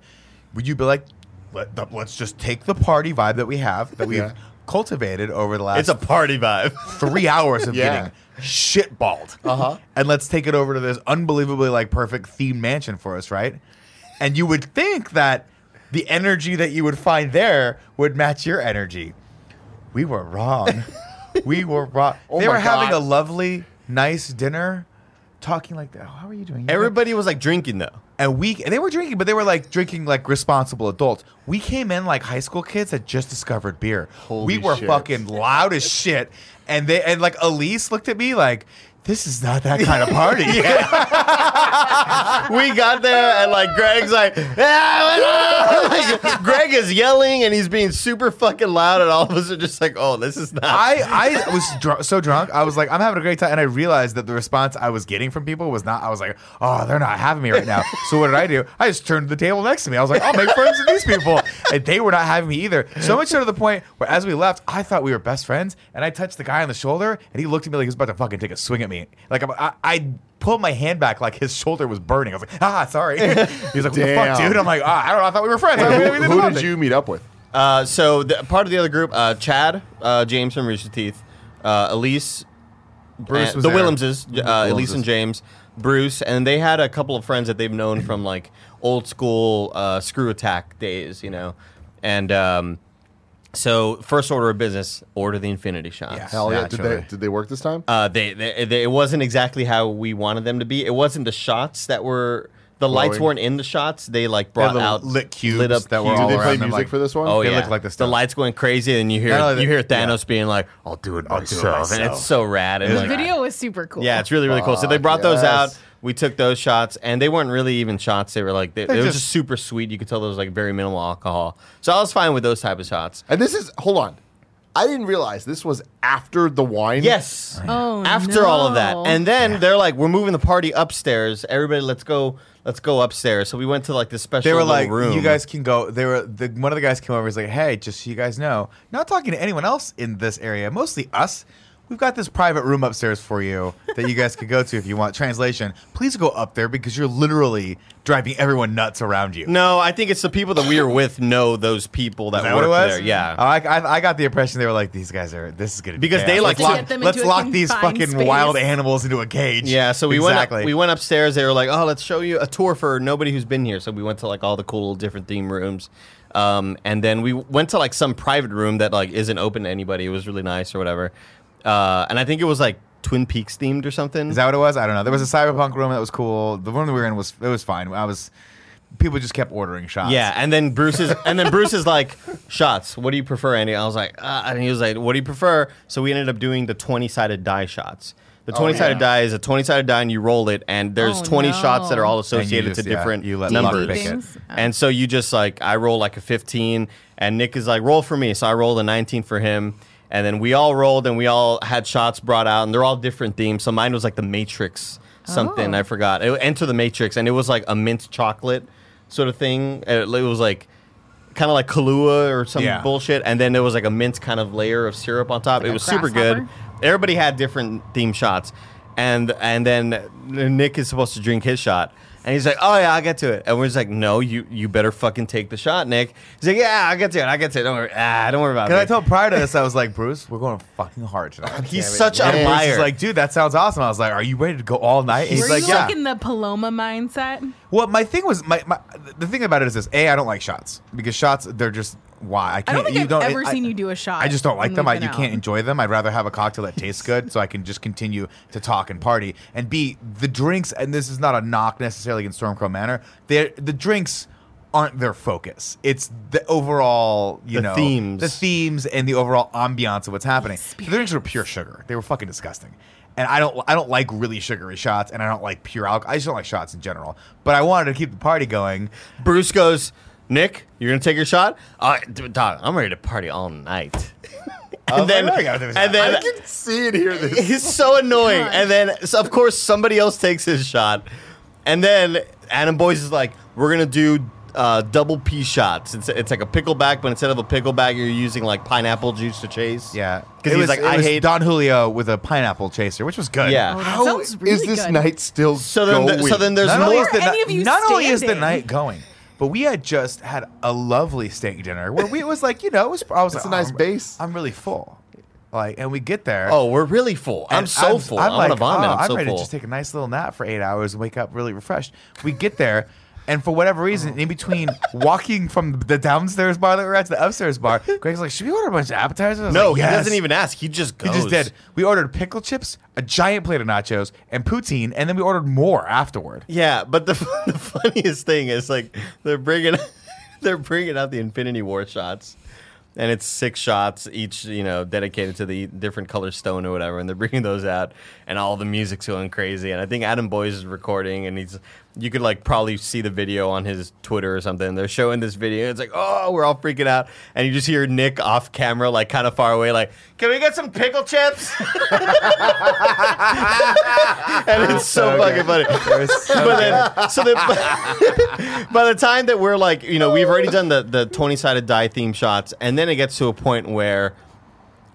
Would you be like, Let, the- let's just take the party vibe that we have, that we've Yeah. cultivated over the last it's a party vibe. three hours of Yeah. getting shitballed. Uh-huh. And let's take it over to this unbelievably like perfect themed mansion for us, right? And you would think that the energy that you would find there would match your energy. We were wrong. we were wrong. Oh they were having a lovely, nice dinner, talking like that. Oh, how are you doing? You good?" Everybody was like drinking though. and we and they were drinking, but they were like drinking like responsible adults. We came in like high school kids that just discovered beer. Holy we were shit. fucking loud as shit, and they and like Elyse looked at me like, "This is not that kind of party." we got there and like Greg's like, "Ah, like, Greg is yelling and he's being super fucking loud and all of us are just like, oh, this is not. I I was dr- so drunk. I was like, I'm having a great time, and I realized that the response I was getting from people was not. I was like, oh, they're not having me right now. so what did I do? I just turned to the table next to me. I was like, I'll make friends with these people, and they were not having me either. So much so to the point where, as we left, I thought we were best friends, and I touched the guy on the shoulder, and he looked at me like he was about to fucking take a swing at me. Like I'm- I, I pulled my hand back like his shoulder was burning. I was like, ah, sorry. He's like, what the fuck, Damn. dude? I'm like, ah, I don't know. I thought we were friends. I who, really didn't who did it." you meet up with? Uh, so the, part of the other group, uh, Chad, uh, James from Rooster Teeth, uh, Elyse, Bruce was the there. Willemses, uh, Elyse and James, Bruce, and they had a couple of friends that they've known from like old school uh, Screw Attack days, you know, and um, so first order of business, order the Infinity Shots. Yeah. Hell yeah! Did they did they work this time? Uh, they, they, they it wasn't exactly how we wanted them to be. It wasn't the shots that were the lights Glowing. weren't in the shots. They like They brought had little out lit cubes lit up that were cubes. all did they play around them, music like- for this one? Oh They yeah, look like the the stuff. lights going crazy, and you hear Not only you that- hear Thanos yeah. being like, "I'll do it I'll do it myself," and it's so rad. And The like, video was super cool. yeah, it's really really cool. So they Fuck, brought those yes. out. We took those shots, and they weren't really even shots. They were like they, They're they were just- just super sweet. You could tell there was like very minimal alcohol. So I was fine with those type of shots. And this is hold on. I didn't realize this was after the wine. Yes. Oh, oh After all of that, and then they're like, "We're moving the party upstairs. Everybody, let's go. Let's go upstairs." So we went to like this special They were little like, room. "You guys can go." They were the one of the guys came over. He's like, "Hey, just so you guys know, not talking to anyone else in this area, mostly us. We've got this private room upstairs for you that you guys could go to if you want. Translation: Please go up there because you're literally driving everyone nuts around you." No, I think it's the people that we were with know those people that, Is that work what it was? there. Yeah. Oh, I, I, I got the impression they were like, "These guys are. This is gonna be Because they like let's lock, get them let's lock these fucking space." wild animals into a cage." Yeah, so we exactly. went up, we went upstairs. They were like, "Oh, let's show you a tour for nobody who's been here." So we went to like all the cool different theme rooms, um, and then we went to like some private room that like isn't open to anybody. It was really nice or whatever, uh, and I think it was like Twin Peaks themed or something. Is that what it was? I don't know. There was a cyberpunk room that was cool. The room that we were in was it was fine. I was people just kept ordering shots. Yeah, and then Bruce is and then Bruce is like, shots. What do you prefer, Andy? I was like, uh, and he was like, what do you prefer? So we ended up doing the twenty sided die shots. The twenty sided yeah. die is a twenty sided die, and you roll it, and there's Oh, twenty no. shots that are all And you associated just- to yeah, different you let numbers. pick it. Things? Oh. And so you just like I roll like a 15 and Nick is like roll for me. So I rolled a 19 for him. And then we all rolled and we all had shots brought out and they're all different themes. So mine was like the Matrix something. Oh. I forgot. It, Enter the Matrix and it was like a mint chocolate sort of thing. It, it was like kind of like Kahlua or some Yeah. bullshit. And then there was like a mint kind of layer of syrup on top. Like it was super good. Everybody had different theme shots. And and then Nick is supposed to drink his shot. And he's like, "Oh yeah, I'll get to it." And we're just like, "No, you you better fucking take the shot, Nick." He's like, "Yeah, I'll get to it. I get to it. Don't worry. Ah, don't worry about it." Because I told prior to this, I was like, Bruce, we're going fucking hard tonight. He's Damn it. such a Yeah. Bruce liar. is like, dude, that sounds awesome. I was like, are you ready to go all night? And Were he's like, you yeah. like in the Paloma mindset? Well, my thing was my, my the thing about it is this: a, I don't like shots because shots they're just why I I can't. don't think you I've don't, ever I- seen you do a shot. I just don't like them. I, you out. can't enjoy them. I'd rather have a cocktail that tastes good, so I can just continue to talk and party. And B, the drinks, and this is not a knock necessarily against Stormcrow Manor. They the drinks aren't their focus. It's the overall, you The know, themes. the themes, and the overall ambiance of what's happening. The drinks were pure sugar. They were fucking disgusting. And I don't, I don't like really sugary shots, and I don't like pure alcohol. I just don't like shots in general. But I wanted to keep the party going. Bruce goes, "Nick, you're gonna take your shot? All right, d- dog, I'm ready to party all night." and then, like, "Oh, I gotta take a and shot." then I can see and hear this. He's so annoying. Gosh. And then, so of course, somebody else takes his shot. And then Adam Boyes is like, we're going to do uh, double P shots. It's, it's like a pickleback, but instead of a pickleback, you're using like pineapple juice to chase. Yeah, Because It he's was- like, it I was hate. Don Julio with a pineapple chaser, which was good. Yeah. Oh, that How sounds is this good. night still So then, going? th- so then there's Not more. only, is the, are any ni- of you not only is the night going, but we had just had a lovely steak dinner where we it was like you know it was I was It's like, a nice oh, I'm- base. I'm really full, like, and we get there. oh, we're really full. I'm so full. I'm I like, vomit. oh, I'm so ready full. to just take a nice little nap for eight hours and wake up really refreshed. We get there. And for whatever reason, uh-huh. in between walking from the downstairs bar that we're at to the upstairs bar, Greg's like, "Should we order a bunch of appetizers?" No, he doesn't even ask. He just He goes. just did. We ordered pickle chips, a giant plate of nachos, and poutine, and then we ordered more afterward. Yeah, but the, the funniest thing is like they're bringing they're bringing out the Infinity War shots, and it's six shots each, you know, dedicated to the different color stone or whatever, and they're bringing those out, and all the music's going crazy, and I think Adam Boyes is recording, and he's you could like probably see the video on his Twitter or something. They're showing this video. It's like, oh, we're all freaking out, and you just hear Nick off camera, like kind of far away, like, can we get some pickle chips? and it's so fucking funny. but then, so then, by the time that we're like, you know, we've already done the the twenty sided die theme shots, and then it gets to a point where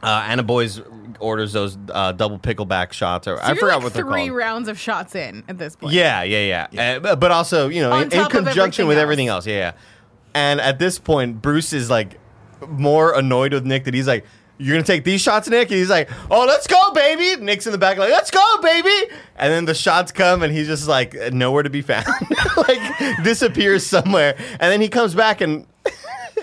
uh, Adam Boyes orders those uh, double pickleback shots, or So I you're forgot like what they're three called. rounds of shots in at this point. Yeah, yeah, yeah. Uh, but- but also, you know, On in, in conjunction everything with else. everything else. Yeah, yeah. And at this point, Bruce is like more annoyed with Nick that he's like, "You're gonna take these shots, Nick?" And he's like, "Oh, let's go, baby!" Nick's in the back like, "Let's go, baby!" And then the shots come, and he's just like nowhere to be found, like disappears somewhere. And then he comes back and.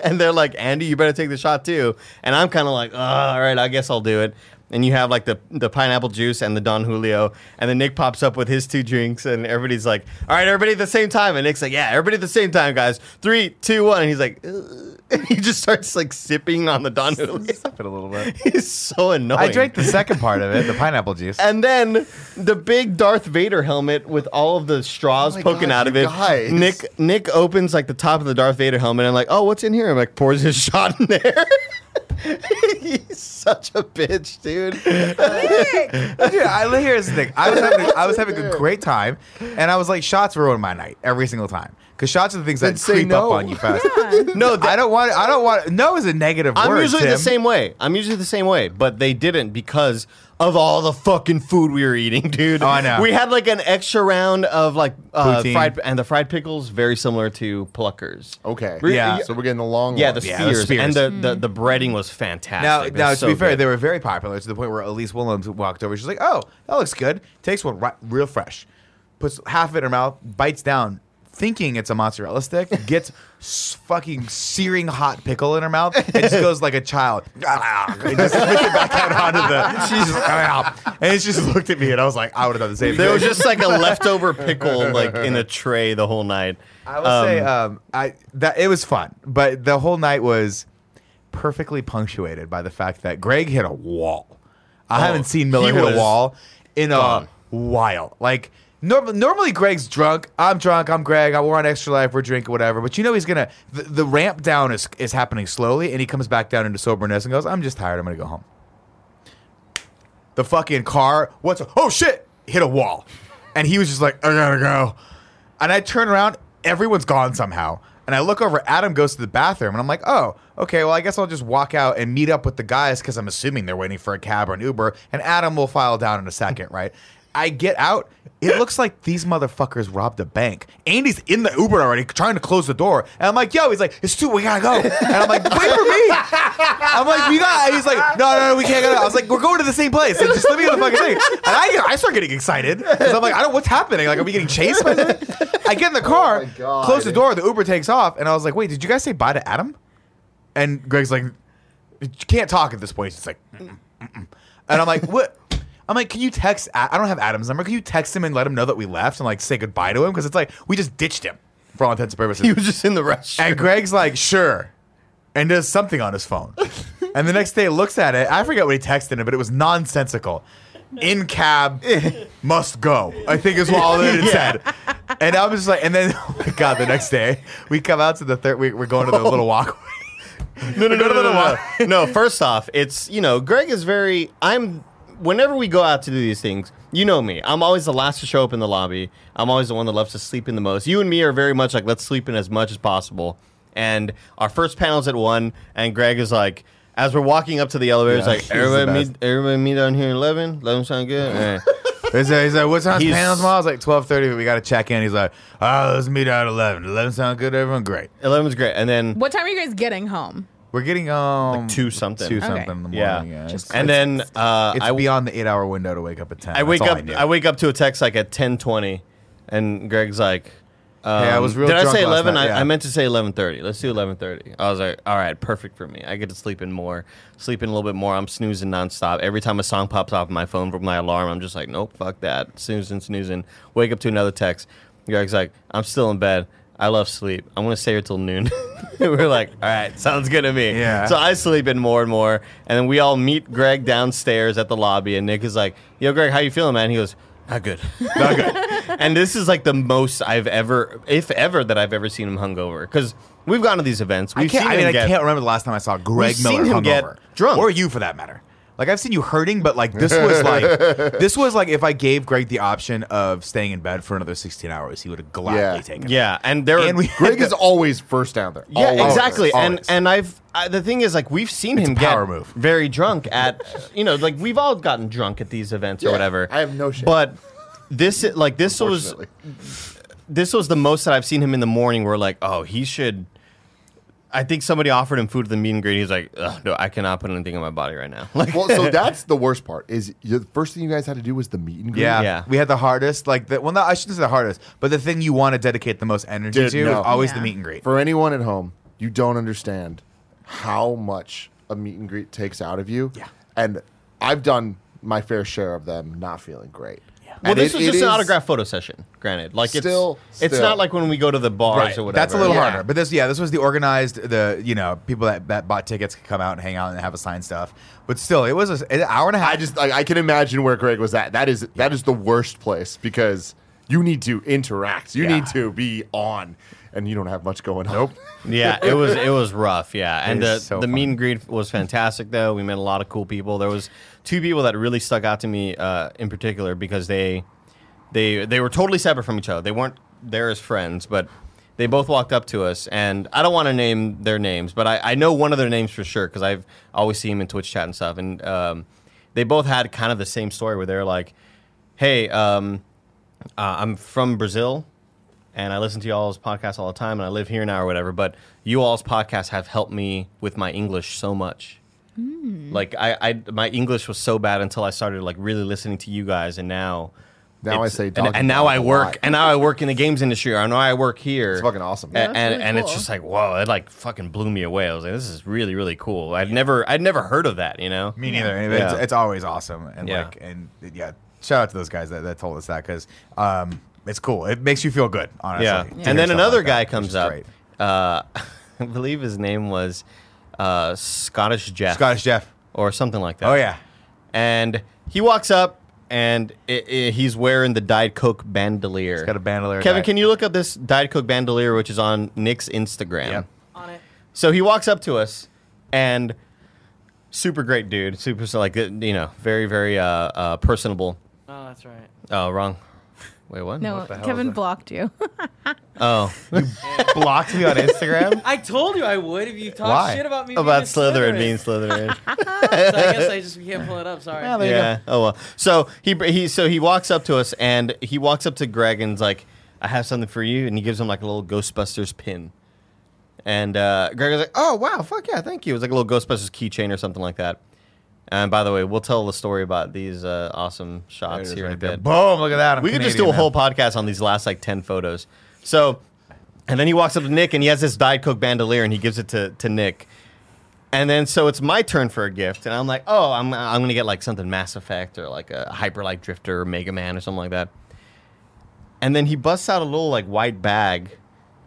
And they're like, Andy, you better take the shot too. And I'm kind of like, oh, all right, I guess I'll do it. And you have like the, the pineapple juice and the Don Julio. And then Nick pops up with his two drinks. And everybody's like, all right, everybody at the same time. And Nick's like, yeah, everybody at the same time, guys. Three, two, one. And he's like, "Ugh." And he just starts like sipping on the Don Julio. Sip it a little bit. He's so annoying. I drank the second part of it, the pineapple juice. And then the big Darth Vader helmet with all of the straws Oh poking God, out of it. guys. Nick Nick opens like the top of the Darth Vader helmet and like, oh, what's in here? I'm like, pours his shot in there. He's such a bitch, dude. Dude, I, here's the thing. I was having I was having a great time, and I was like, shots ruined my night every single time. Because shots are the things Then that say creep up on you fast. Yeah. No, I don't want. I don't want. No is a negative I'm word. usually Tim. the same way. I'm usually the same way, but they didn't because of all the fucking food we were eating, dude. Oh, I know. We had like an extra round of like uh, Poutine. fried and the fried pickles very similar to Pluckers. Okay. Re- Yeah. So we're getting the long Yeah, one. the Yeah, the spears, spears. and the, the the breading was fantastic. Now, It now was to be fair, good. they were very popular to the point where Elyse Willems walked over. She's like, "Oh, that looks good." Takes one right, real fresh, puts half of it in her mouth, bites down, thinking it's a mozzarella stick, gets s- fucking searing hot pickle in her mouth, and just goes like a child. and just spits it back out onto the. She's and it just looked at me, and I was like, I would have done the same There thing. was just like a leftover pickle like in a tray the whole night. I will say, um, I that it was fun, but the whole night was perfectly punctuated by the fact that Greg hit a wall. I Oh, haven't seen Miller he hit was a wall in gone. a while. Like norm- normally, Greg's drunk. I'm drunk. I'm Greg. We're on extra life. We're drinking whatever. But you know he's gonna. The, the ramp down is is happening slowly, and he comes back down into soberness and goes, "I'm just tired. I'm gonna go home." the fucking car. What's a, oh shit? Hit a wall, and he was just like, I gotta go. And I turn around, everyone's gone somehow. And I look over, Adam goes to the bathroom, and I'm like, oh, okay, well, I guess I'll just walk out and meet up with the guys because I'm assuming they're waiting for a cab or an Uber, and Adam will file down in a second, right? I get out. It looks like these motherfuckers robbed a bank. Andy's in the Uber already, trying to close the door. And I'm like, yo, he's like, it's two, we gotta go. And I'm like, wait for me. I'm like, we got. He's like, no, no, no, we can't go. I was like, we're going to the same place. Like, just let me get the fucking thing. And I, I start getting excited because I'm like, I don't. What's happening? Like, are we getting chased? By something? I get in the car, oh God. close the door. The Uber takes off, and I was like, wait, did you guys say bye to Adam? And Greg's like, you can't talk at this point. It's like, "Mm-mm, mm-mm." and I'm like, what? I'm like, can you text? A- I don't have Adam's number. Can you text him and let him know that we left and like say goodbye to him? Because it's like we just ditched him for all intents and purposes. He was just in the rush. And Greg's like, sure. And does something on his phone. and the next day looks at it. I forget what he texted him, but it was nonsensical. In cab, must go. I think is what all that it said. And I was just like, and then, oh my God, the next day, we come out to the third, we, we're going to the little walkway. No, no, no, Go to no, the no, no. no, first off, it's, you know, Greg is very, I'm, whenever we go out to do these things, you know me. I'm always the last to show up in the lobby. I'm always the one that loves to sleep in the most. You and me are very much like, let's sleep in as much as possible. And our first panel's at one, and Greg is like, as we're walking up to the elevator, he's Yeah, like, everybody meet, everybody meet down here at 11. 11 sound good? He's like, he's like what time's He's- panel tomorrow? I was like, 12.30, we got to check in. He's like, oh, let's meet out at 11. 11 sound good, everyone? Great. 11's great. And then What time are you guys getting home? We're getting um two something. two Okay. something in the morning. Yeah. Yeah, It's- and then uh, it's I, beyond the eight hour window to wake up at ten. I wake That's all up. knew. I, wake up to a text like at ten twenty, and Greg's like, um, Hey, I was real Did I say eleven? night, I. I meant to say eleven thirty. Let's do eleven thirty. I was like, all right, perfect for me. I get to sleep in more, sleep in a little bit more. I'm snoozing nonstop. Every time a song pops off my phone from my alarm, I'm just like, nope, fuck that. Snoozing, snoozing. Wake up to another text. Greg's like, I'm still in bed. I love sleep. I'm gonna stay here till noon. We're like, all right, sounds good to me. Yeah. So I sleep in more and more, and then we all meet Greg downstairs at the lobby, and Nick is like, "Yo, Greg, how you feeling, man?" He goes, "Not good, not good." and this is like the most I've ever, if ever, that I've ever seen him hungover. Because we've gone to these events, I we've can't. seen I mean, I get. can't remember the last time I saw Greg Miller seen him get hungover. drunk. or you for that matter. Like I've seen you hurting, but like this was like this was like if I gave Greg the option of staying in bed for another sixteen hours, he would have gladly Yeah. taken. it. yeah, and there. and we Greg is always first down there. Yeah, Always. exactly. And Always. and I've I, the thing is like we've seen It's him a power get move. very drunk at you know like we've all gotten drunk at these events or Yeah, whatever. I have no shame. But this like this was Unfortunately. this was the most that I've seen him in the morning. Where like oh he should. I think somebody offered him food at the meet and greet. He's like, Ugh, no, I cannot put anything in my body right now. Like, well, so that's the worst part. Is the first thing you guys had to do was the meet and greet. Yeah, Yeah. we had the hardest. Like the well, no, I shouldn't say the hardest, but the thing you want to dedicate the most energy Dude, to no. is always the Yeah. meet and greet. For anyone at home, you don't understand how much a meet and greet takes out of you. Yeah. And I've done my fair share of them not feeling great. Yeah. well, this was just an autograph photo session. Granted, like Still- it's it's still. not like when we go to the bars or whatever. That's a little Yeah. harder. But this, yeah, this was the organized, the you know people that, that bought tickets could come out and hang out and have a signed stuff. But still, it was a, an hour and a half. I just like I can imagine where Greg was at. That is that is the worst place because you need to interact. You Yeah. need to be on, and you don't have much going on. Nope. Yeah, it was it was rough. Yeah, and It the is so the meet fun. and greet was fantastic. Though we met a lot of cool people. There was two people that really stuck out to me uh, in particular because they they they were totally separate from each other. They weren't there as friends, but they both walked up to us, and I don't want to name their names, but I, I know one of their names for sure because I've always seen him in Twitch chat and stuff. And um, they both had kind of the same story where they're like, "Hey, um, uh, I'm from Brazil." and I listen to y'all's podcast all the time, and I live here now or whatever. But you all's podcasts have helped me with my English so much. Like I, I, my English was so bad until I started like really listening to you guys, and now Now I say and, and now I work lot. and now I work in the games industry. I know I work here. It's fucking awesome. A- and that's and, really it's just like whoa, it like fucking blew me away. I was like, this is really really cool. I'd never I'd never heard of that. You know. Me neither. And It's, it's always awesome. And Yeah. like, and yeah, shout out to those guys that, that told us that because um, it's cool. It makes you feel good, honestly. Yeah. to And then another like guy which comes up. Uh, I believe his name was uh, Scottish Jeff. Scottish Jeff. Or something like that. Oh yeah. And he walks up and i i he's wearing the Diet Coke bandolier. He's got a bandolier. Kevin, guy. can you look up this Diet Coke bandolier, which is on Nick's Instagram? Yep. On it. So he walks up to us and super great dude, super like you know, very very uh, uh, personable. Oh, that's right. Oh, wrong. Wait, what? No, What the hell Kevin is that? blocked you. Oh, blocked me on Instagram? I told you I would if you talked Why? shit about me. about being a Slytherin being Slytherin. so I guess I just can't pull it up. Sorry. Well, there you yeah. Oh well. So he he so he walks up to us and he walks up to Greg and's like, "I have something for you," and he gives him like a little Ghostbusters pin. And uh, Greg was like, "Oh wow, fuck yeah, thank you." It was like a little Ghostbusters keychain or something like that. And by the way, we'll tell the story about these uh, awesome shots There it is here in a right there. bit. Boom! Look at that. I'm we could just do Canadian a whole podcast on these last like 10 photos. So, and then he walks up to Nick and he has this Diet Coke bandolier and he gives it to, to Nick. And then so it's my turn for a gift. And I'm like, oh, I'm, I'm going to get like something Mass Effect or like a Hyper Light Drifter or Mega Man or something like that. And then he busts out a little like white bag,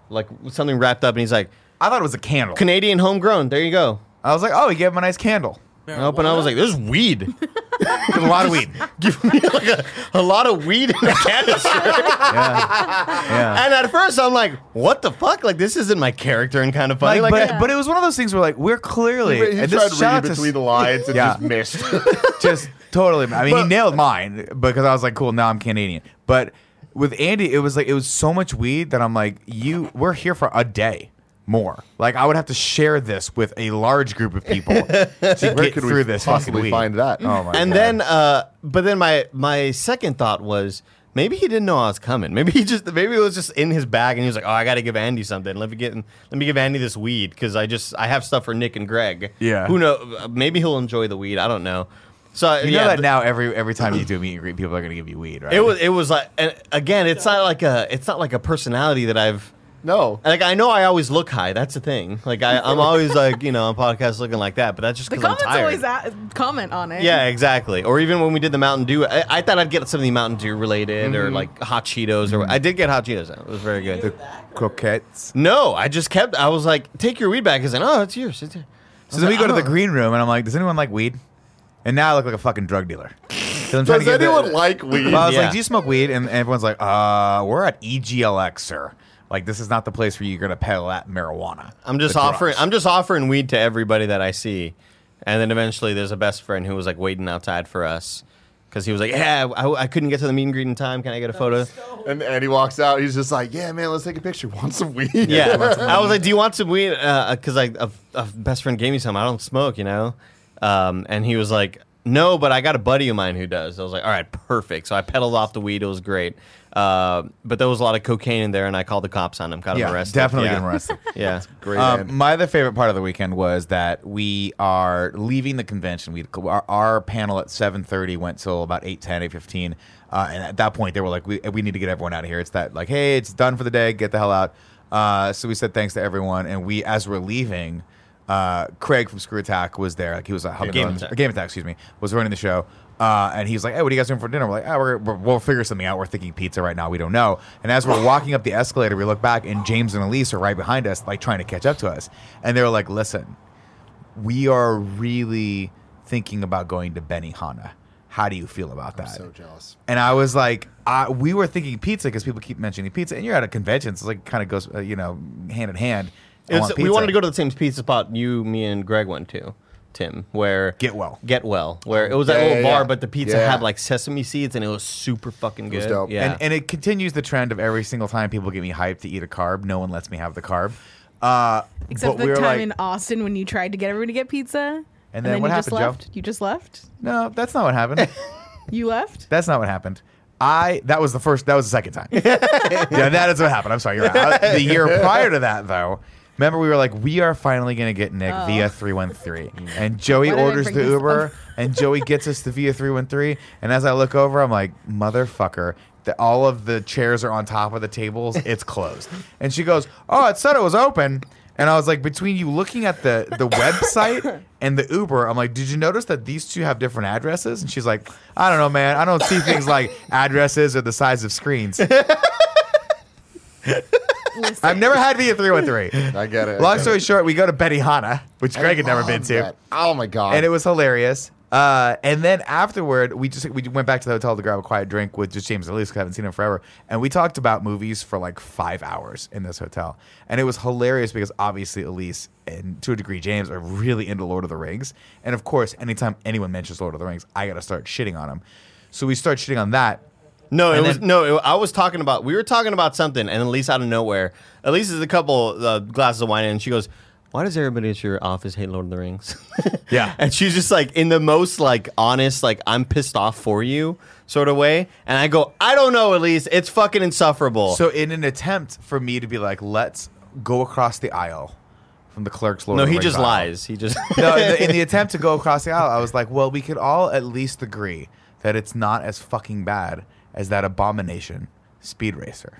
like with something wrapped up. And he's like, I thought it was a candle. Canadian homegrown. There you go. I was like, oh, he gave him a nice candle. I opened. I was like, "This is weed. There's a lot of weed. Give me like a, a lot of weed in a canister." Yeah. Yeah. And at first, I'm like, "What the fuck? Like, this isn't my character," and kind of funny. Like, Like, but, but it was one of those things where like we're clearly He and tried this to shout read to between the lines and Yeah. just missed. just totally. I mean, But- he nailed mine because I was like, cool. Now I'm Canadian. But with Andy, it was like it was so much weed that I'm like, you. We're here for a day more. Like I would have to share this with a large group of people to get could through we this fucking possibly weed. find that? Oh my and God. then, uh, but then my my second thought was maybe he didn't know I was coming. Maybe he just maybe it was just in his bag, and he was like, "Oh, I got to give Andy something. Let me get let me give Andy this weed because I just I have stuff for Nick and Greg. Yeah. who know? Maybe he'll enjoy the weed. I don't know. So you yeah, know that th- now every every time you do a meet and greet, people are going to give you weed, right? It was it was like and again, it's not like a it's not like a personality that I've no. like. I know I always look high. That's the thing. Like I, I'm always like you know on podcasts looking like that, but that's just The because I'm comments tired. always a- comment on it. Yeah, exactly. Or even when we did the Mountain Dew, I, I thought I'd get something Mountain Dew related or like hot Cheetos. Or I did get hot Cheetos. It was very good. croquettes. No, I just kept. I was like, "Take your weed back." He's like, "Oh, it's yours." It's yours. So then we go to the "Oh." green room, and I'm like, does anyone like weed? And now I look like a fucking drug dealer. 'Cause I'm trying Does to get the- anyone like weed? Well, I was Yeah. like, "Do you smoke weed?" And everyone's like, "Uh, we're at EGLX, sir. Like, this is not the place where you're gonna peddle that marijuana." I'm just The drugs." offering. I'm just offering weed to everybody that I see, and then eventually there's a best friend who was like waiting outside for us because he was like, "Yeah, I, I couldn't get to the meet and greet in time. Can I get a photo?" And and he walks out. He's just like, "Yeah, man, let's take a picture. Want some weed?" Yeah, I was like, "Do you want some weed?" Because like a, a best friend gave me some. I don't smoke, you know. Um, and he was like, "No, but I got a buddy of mine who does." I was like, "All right, perfect." So I pedaled off the weed. It was great. Uh, but there was a lot of cocaine in there, and I called the cops on him. Got him Yeah, arrested. definitely yeah. getting arrested. Yeah, Great. Um, my other favorite part of the weekend was that we are leaving the convention. We our, our panel at seven thirty went till about 8.10, 8.15. Uh, and at that point, they were like, "We we need to get everyone out of here." It's that like, "Hey, it's done for the day. Get the hell out." Uh, so we said thanks to everyone, and we as we're leaving. Uh, Craig from Screw Attack was there. Like he was a Game Attack. Game Attack, excuse me, was running the show. Uh, and he's like, "Hey, what are you guys doing for dinner?" We're like, "Ah, we're, we're, we'll figure something out. We're thinking pizza right now. We don't know." And as we're walking up the escalator, we look back, and James and Elyse are right behind us, like trying to catch up to us. And they're like, "Listen, we are really thinking about going to Benihana. How do you feel about that?" I'm so jealous. And I was like, I, we were thinking pizza because people keep mentioning pizza, and you're at a convention, so it like kind of goes, uh, you know, hand in hand. I It was- want we wanted to go to the same pizza spot you, me, and Greg went to, Tim, where Get Well. Get Well, where it was that Yeah, little yeah, bar, yeah. but the pizza Yeah. had like sesame seeds and it was super fucking good. was dope. Yeah, And, and it continues the trend of every single time people get me hyped to eat a carb, no one lets me have the carb. Uh, Except but the we were time like, in Austin when you tried to get everyone to get pizza. And then what you happened, just Joe? left. You just left. no, that's not what happened. You left. that's not what happened. I that was the first. That was the second time. yeah, that is what happened. I'm sorry. You're right. Uh, The year prior to that, though, Remember, we were like, we are finally gonna get Nick Oh. via three one three, and Joey Why did I orders the Uber, and Joey gets us the via three one three, and as I look over, I'm like, motherfucker. The, all of the chairs are on top of the tables. It's closed. And she goes, "Oh, it said it was open." And I was like, between you looking at the the website and the Uber, I'm like, did you notice that these two have different addresses? And she's like, I don't know, man. I don't see things like addresses or the size of screens. Listen, I've never had to be a three one three. I get it. Long story short, we go to Betty Benihana, which I Greg had never been to, that. Oh my god! and it was hilarious. Uh, and then afterward, we just we went back to the hotel to grab a quiet drink with just James and Elyse because I haven't seen him forever, and we talked about movies for like five hours in this hotel, and it was hilarious because obviously Elyse and to a degree James are really into Lord of the Rings, and of course, anytime anyone mentions Lord of the Rings, I got to start shitting on him. So we start shitting on that. No, it And was then- no. It, I was talking about. We were talking about something, and Elyse out of nowhere. Elyse is a couple uh, glasses of wine, in, and she goes, "Why does everybody at your office hate Lord of the Rings?" Yeah. and she's just like in the most like honest, like I'm pissed off for you sort of way. And I go, "I don't know, Elyse. It's fucking insufferable." So in an attempt for me to be like, let's go across the aisle from the clerk's Lord no, of the he just aisle. lies. He just no, in the, in the attempt to go across the aisle, I was like, well, we could all at least agree that it's not as fucking bad as that abomination Speed Racer.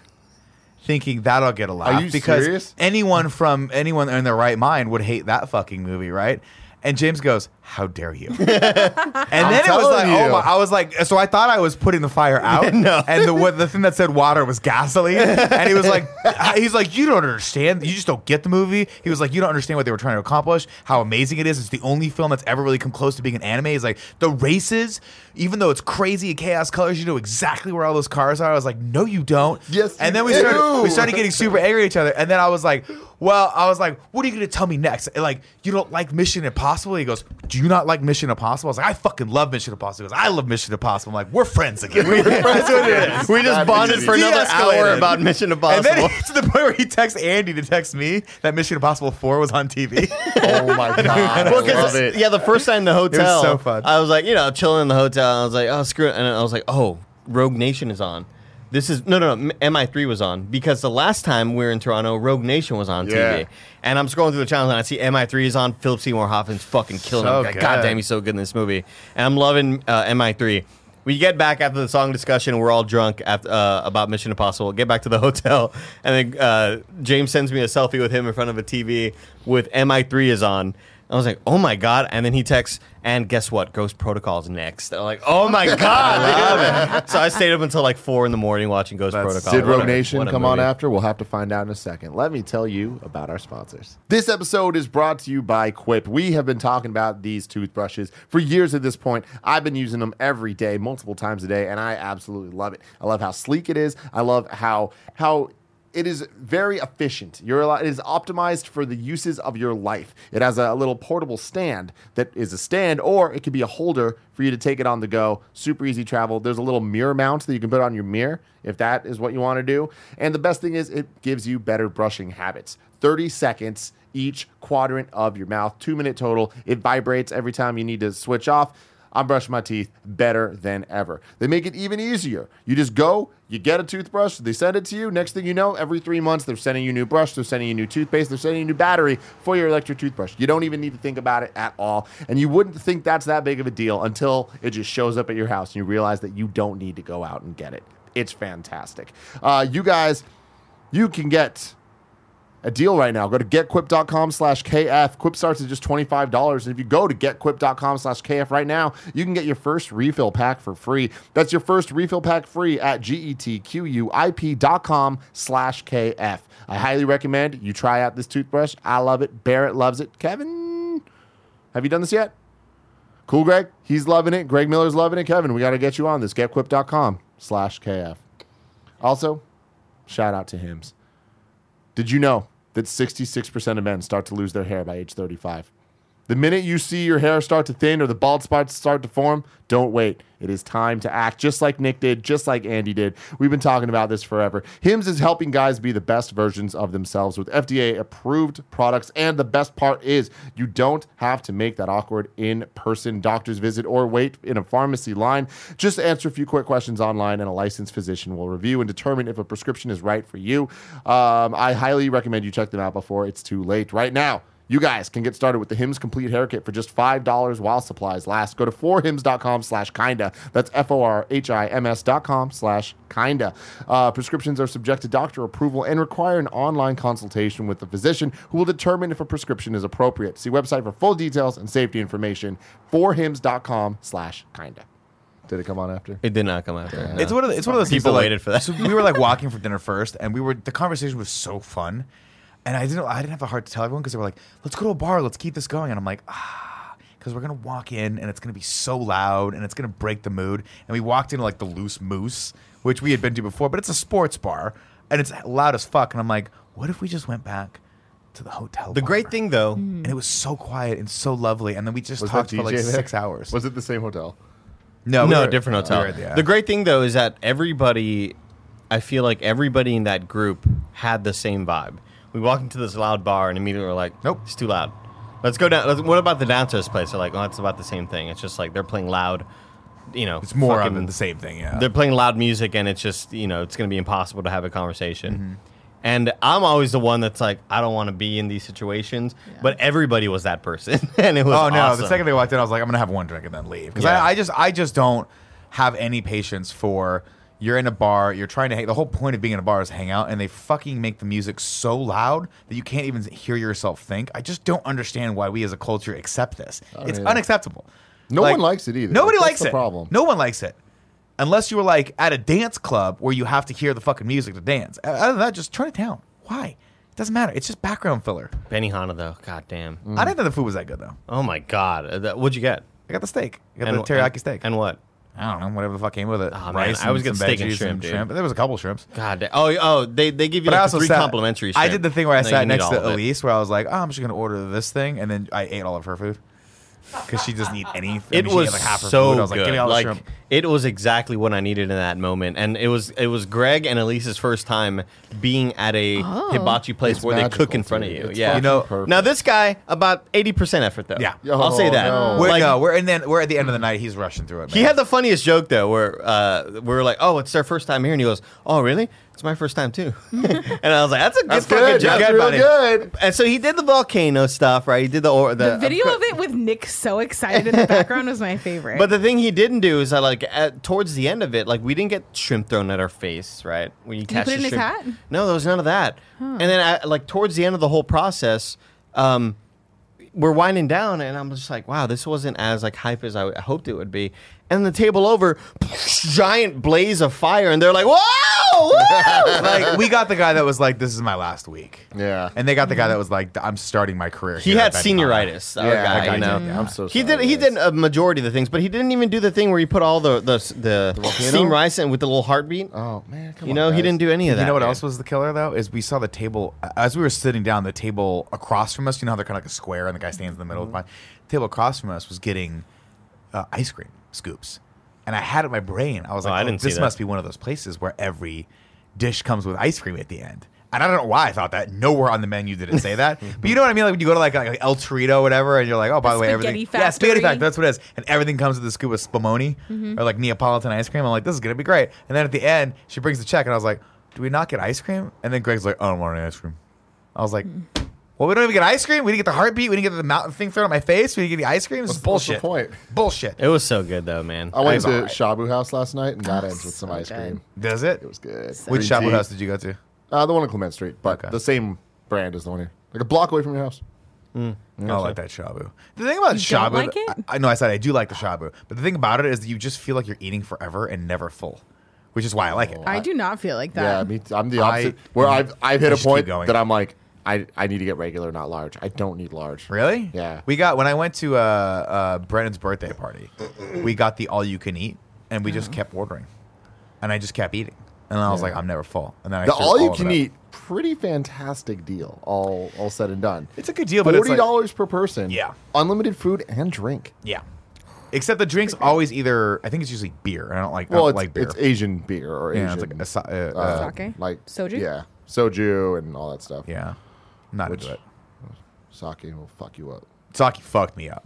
Thinking that'll get a laugh you because serious? anyone from anyone in their right mind would hate that fucking movie, right? And James goes, "How dare you?" and then it was like, "Oh my!" I was like, so I thought I was putting the fire out, No. and the what, the thing that said water was gasoline. And he was like, "He's like, you don't understand. You just don't get the movie." He was like, "You don't understand what they were trying to accomplish. How amazing it is. It's the only film that's ever really come close to being an anime. He's like the races, even though it's crazy chaos colors, you know exactly where all those cars are." I was like, "No, you don't." Yes, And then we started we started getting super angry at each other. And then I was like, "Well, I was like, what are you going to tell me next? And like, you don't like Mission Impossible?" He goes, "Do you not like Mission Impossible?" I was like, "I fucking love Mission Impossible." He goes, "I love Mission Impossible." I'm like, "We're friends again." we just bonded for another hour about Mission Impossible. and then to the point where he texts Andy to text me that Mission Impossible 4 was on TV. oh my god! Well, I love it. yeah, the first time in the hotel, so fun. I was like, you know, chilling in the hotel. I was like, oh, screw it. And I was like, oh, Rogue Nation is on. This is no, no, no. MI3 was on because the last time we were in Toronto, Rogue Nation was on Yeah. TV. And I'm scrolling through the channels and I see MI3 is on. Philip Seymour Hoffman's fucking killing So him. God good. damn, he's so good in this movie. And I'm loving uh, MI3. We get back after the song discussion. We're all drunk after, uh, about Mission Impossible. Get back to the hotel, and then uh, James sends me a selfie with him in front of a TV with MI3 is on. I was like, oh my god! And then he texts, and guess what? Ghost Protocol's next. I'm like, oh my god! I love it. So I stayed up until like four in the morning watching Ghost That's- Protocol. Did What Rogue Nation what a come on movie. after? We'll have to find out in a second. Let me tell you about our sponsors. This episode is brought to you by Quip. We have been talking about these toothbrushes for years at this point. I've been using them every day, multiple times a day, and I absolutely love it. I love how sleek it is. I love how how it is very efficient. You're it is optimized for the uses of your life. It has a little portable stand that is a stand, or it could be a holder for you to take it on the go. Super easy travel. There's a little mirror mount that you can put on your mirror if that is what you want to do. And the best thing is, it gives you better brushing habits. 30 seconds each quadrant of your mouth, two minute total. It vibrates every time you need to switch off. I'm brushing my teeth better than ever. They make it even easier. You just go, you get a toothbrush, they send it to you. Next thing you know, every three months, they're sending you new brush, they're sending you new toothpaste, they're sending you a new battery for your electric toothbrush. You don't even need to think about it at all. And you wouldn't think that's that big of a deal until it just shows up at your house and you realize that you don't need to go out and get it. It's fantastic. Uh, you guys, you can get a deal right now. Go to getquip.com slash KF. Quip starts at just $25. And if you go to getquip.com slash KF right now, you can get your first refill pack for free. That's your first refill pack free at getquip.com slash KF. I highly recommend you try out this toothbrush. I love it. Barrett loves it. Kevin, have you done this yet? Cool, Greg. He's loving it. Greg Miller's loving it. Kevin, we got to get you on this. Getquip.com slash KF. Also, shout out to Hims. Did you know that 66% of men start to lose their hair by age 35? The minute you see your hair start to thin or the bald spots start to form, don't wait. It is time to act just like Nick did, just like Andy did. We've been talking about this forever. Hims is helping guys be the best versions of themselves with FDA approved products. And the best part is you don't have to make that awkward in person doctor's visit or wait in a pharmacy line. Just answer a few quick questions online, and a licensed physician will review and determine if a prescription is right for you. Um, I highly recommend you check them out before it's too late. Right now, you guys can get started with the Hims Complete Hair Kit for just $5 while supplies last. Go to forhims.com slash kinda. That's F-O-R-H-I-M-S dot com slash kinda. Uh, prescriptions are subject to doctor approval and require an online consultation with the physician who will determine if a prescription is appropriate. See website for full details and safety information. Forhims.com slash kinda. Did it come on after? It did not come after. no. It's one of the, it's one of those People that, like, waited for that. So we were like walking for dinner first, and we were the conversation was so fun, and I didn't I didn't have the heart to tell everyone because they were like, "Let's go to a bar, let's keep this going," and I'm like, ah, because we're gonna walk in and it's gonna be so loud and it's gonna break the mood. And we walked into like the Loose Moose, which we had been to before, but it's a sports bar and it's loud as fuck. And I'm like, what if we just went back to the hotel? The great thing, though, and it was so quiet and so lovely, and then we just Was talked that for like DJ there? six hours. Was it the same hotel? no, we no, were- different we hotel. were at the- The great thing though is that everybody, I feel like everybody in that group had the same vibe. We walk into this loud bar and immediately we're like, Nope. it's too loud. Let's go down. Let's, what about the downstairs place? They're like, oh, it's about the same thing. It's just like they're playing loud. You know, It's more fucking- of the same thing. Yeah, They're playing loud music and it's just you know it's going to be impossible to have a conversation. Mm-hmm. And I'm always the one that's like, I don't want to be in these situations. But everybody was that person, and it was. Oh no! awesome. The second they walked in, I was like, I'm gonna have one drink and then leave because Yeah. I, I just I just don't have any patience for. You're in a bar. You're trying to hang. The whole point of being in a bar is hang out, and they fucking make the music so loud that you can't even hear yourself think. I just don't understand why we as a culture accept this. It's either. unacceptable. No one likes it either. Nobody That's likes the it. problem. No one likes it. Unless you were like at a dance club where you have to hear the fucking music to dance. Other than that, just turn it down. Why? It doesn't matter. It's just background filler. Benihana though, god damn. I didn't think the food was that good though. Oh my god, Uh, what'd you get? I got the steak. I got And- the teriyaki and- steak. And what? I don't know, whatever the fuck came with it. Oh, man, Rice I was getting steak and shrimp, dude. There was a couple shrimps. God, oh, oh, they, they give you like three sat, complimentary. I did the thing where I No, sat next to. Elyse, where I was like, "Oh, I'm just gonna order this thing," and then I ate all of her food because she doesn't eat any. I It mean, was like half her so food. I was like, good. "Give me all the like shrimp." it was exactly what I needed in that moment, and it was it was Greg and Elyse's first time being at a Oh. hibachi place It's where they cook in front of you. It's yeah, You know- perfect. now this guy about eighty percent effort though. Yeah. I'll say Oh, that. no. We're, Like, no, we're and then we're at the end of the night. He's rushing through it. He had the funniest joke though, where uh, we were like, "Oh, it's their first time here," and he goes, "Oh, really? It's my first time too." and I was like, "That's a good That's fucking good. joke, That's real buddy." good. And so he did the volcano stuff, right? He did the or the, The video of it with Nick so excited in the background was my favorite. But the thing he didn't do is that, like, at, towards the end of it, like, we didn't get shrimp thrown at our face, right? When you catch put it the in his shrimp. hat? No, there was none of that. And then, at, like, towards the end of the whole process, um, we're winding down, and I'm just like, wow, this wasn't as like hype as I hoped it would be. And the table over, giant blaze of fire, and they're like, whoa! Whoa!" like we got the guy that was like, "This is my last week," Yeah. and they got the guy that was like, "I'm starting my career." he here had at Benihana." senioritis. Our Yeah, guy, that guy you know. did, yeah. I'm so He sorry, did. He guys. did a majority of the things, but he didn't even do the thing where he put all the the the, volcano? steam rice in with the little heartbeat. Oh man, come you on, know, he guys. didn't do any of that. You know what man. else was the killer though? Is we saw the table as we were sitting down. The table across from us, you know how they're kind of like a square, and the guy stands in the middle. Mm-hmm. of the The table across from us was getting uh, ice cream scoops, and I had it in my brain. I was Oh, like, I oh, didn't "This must be one of those places where every dish comes with ice cream at the end." And I don't know why I thought that. Nowhere on the menu did it say that. but you know what I mean? Like when you go to like, like El Torito or whatever, and you're like, "Oh, by the, way, Spaghetti everything." Yeah, spaghetti factory. factory. That's what it is. And everything comes with a scoop of spumoni Mm-hmm. or like Neapolitan ice cream. I'm like, this is gonna be great. And then at the end, she brings the check, and I was like, do we not get ice cream? And then Greg's like, I don't want any ice cream. I was like, well, we don't even get ice cream. We didn't get the heartbeat. We didn't get the mountain thing thrown at my face. We didn't get the ice cream. This is What's- what's the bullshit. point? Bullshit. It was so good though, man. I went It's to alright. Shabu House last night, and that Oh, ends with some so ice good. cream. Does it? It was good. Which Green Shabu tea. house did you go to? Uh, the one on Clement Street, but Okay. the same brand as the one here, like a block away from your house. I don't like that shabu. The thing about You shabu, don't like it? I, I know I said I do like the shabu, but the thing about it is that you just feel like you're eating forever and never full, which is why I like it. I do not feel like that. Yeah, that. me. t- I'm the I- opposite. where I've I've hit a just keep point going. that I'm like, I I need to get regular, not large. I don't need large. Really? Yeah. We got when I went to uh, uh, Brennan's birthday party, we got the all you can eat, and we just kept ordering, and I just kept eating, and I was Yeah. like, I'm never full, and then I The threw all you of can it up. eat pretty fantastic deal. All all said and done. It's a good deal, but it's Forty like, dollars per person. Yeah. unlimited food and drink. yeah. Except the drinks always either I think it's usually beer. I don't like I Well, don't it's, like beer. it's Asian beer or yeah, Asian it's like a, uh, uh, Sake? like Soju? Yeah, soju and all that stuff. yeah. Not Which- into it. Sake will fuck you up. Sake fucked me up.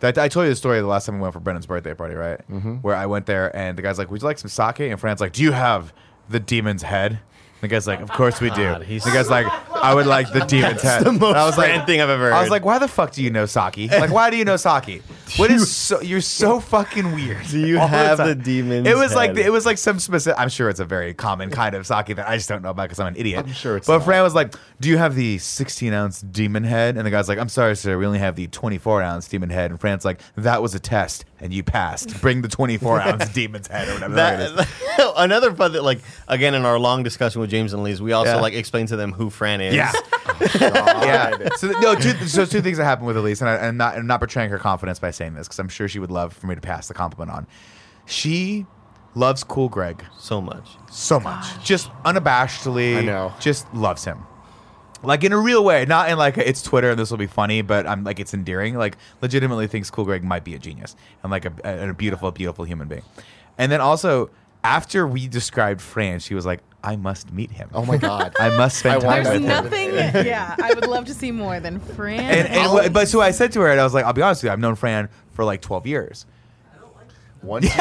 That, I told you the story the last time we went for Brennan's birthday party, right? Mm-hmm. Where I went there and the guy's like, "Would you like some sake?" And Fran's like, "Do you have the demon's head?" The guy's like, "Of course we do." God, he's- the guy's like, "I would like the demon's head." the most I was like, Fran thing I've ever heard. I was like, "Why the fuck do you know sake? Like, why do you know sake? What is so? You're so fucking weird." Do you All have time. the demon's It was like it was like some specific. I'm sure it's a very common kind of sake that I just don't know about because I'm an idiot. I'm sure it's But not. Fran was like, "Do you have the 16 ounce demon head?" And the guy's like, "I'm sorry, sir. We only have the 24 ounce demon head." And Fran's like, "That was a test, and you passed. Bring the 24 ounce demon's head or whatever that, it is." that, another fun that like again in our long discussion with James and Lee's, we also Yeah. like explained to them who Fran is. Yeah. Oh, yeah. So no, two, so two things that happened with Elyse, and I, I'm not I'm not betraying her confidence by saying this because I'm sure she would love for me to pass the compliment on. She loves Cool Greg so much. so much, just unabashedly. I know. just loves him. Like in a real way, not in like a, it's Twitter and this will be funny, but I'm like it's endearing. Like legitimately thinks Cool Greg might be a genius and like a, a, a beautiful, beautiful human being. And then also after we described Fran, she was like, "I must meet him. Oh my god. I must spend I time There's with him." nothing. yeah, I would love to see more than Fran. And, and wh- but so I said to her, and I was like, I'll be honest with you, I've known Fran for like 12 years. Once you,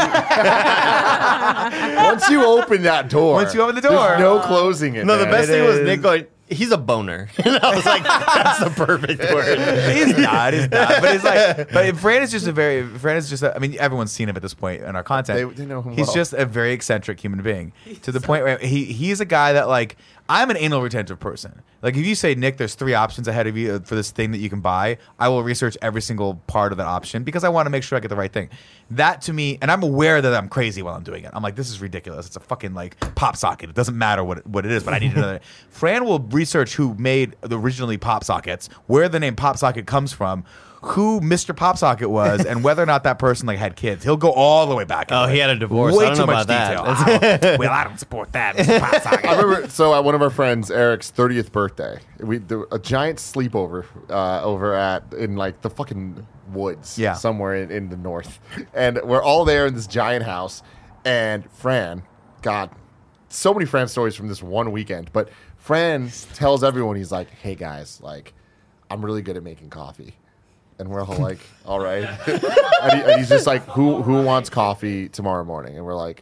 once you open that door, Once you open the door. there's no closing it. No, the best It thing was Nick going, he's a boner. and I was like, that's the perfect word. he's not, he's not. But it's like, but Fran is just a very, Fran is just, a, I mean, everyone's seen him at this point in our content. They- they know him He's well. just a very eccentric human being to the point where he he's a guy that like I'm an anal retentive person. Like if you say Nick, there's three options ahead of you uh, for this thing that you can buy, I will research every single part of that option because I want to make sure I get the right thing. That to me, and I'm aware that I'm crazy while I'm doing it. I'm like, this is ridiculous. It's a fucking like pop socket. It doesn't matter what what it is, but I need to know that. Fran will research who made the originally pop sockets, where the name pop socket comes from. Who Mr. Pop Socket was, and whether or not that person like had kids, he'll go all the way back. Oh, into he had a divorce. Way I don't too know much about detail. that. I well, I don't support that. Mr. Pop I remember. So at one of our friends, Eric's thirtieth birthday, we do a giant sleepover uh, over at in like the fucking woods, Yeah. somewhere in, in the north, and we're all there in this giant house. And Fran, God, so many Fran stories from this one weekend. But Fran tells everyone he's like, "Hey guys, like, I'm really good at making coffee." And we're all like, "All right," and, he, and he's just like, "Who who wants coffee tomorrow morning?" And we're like,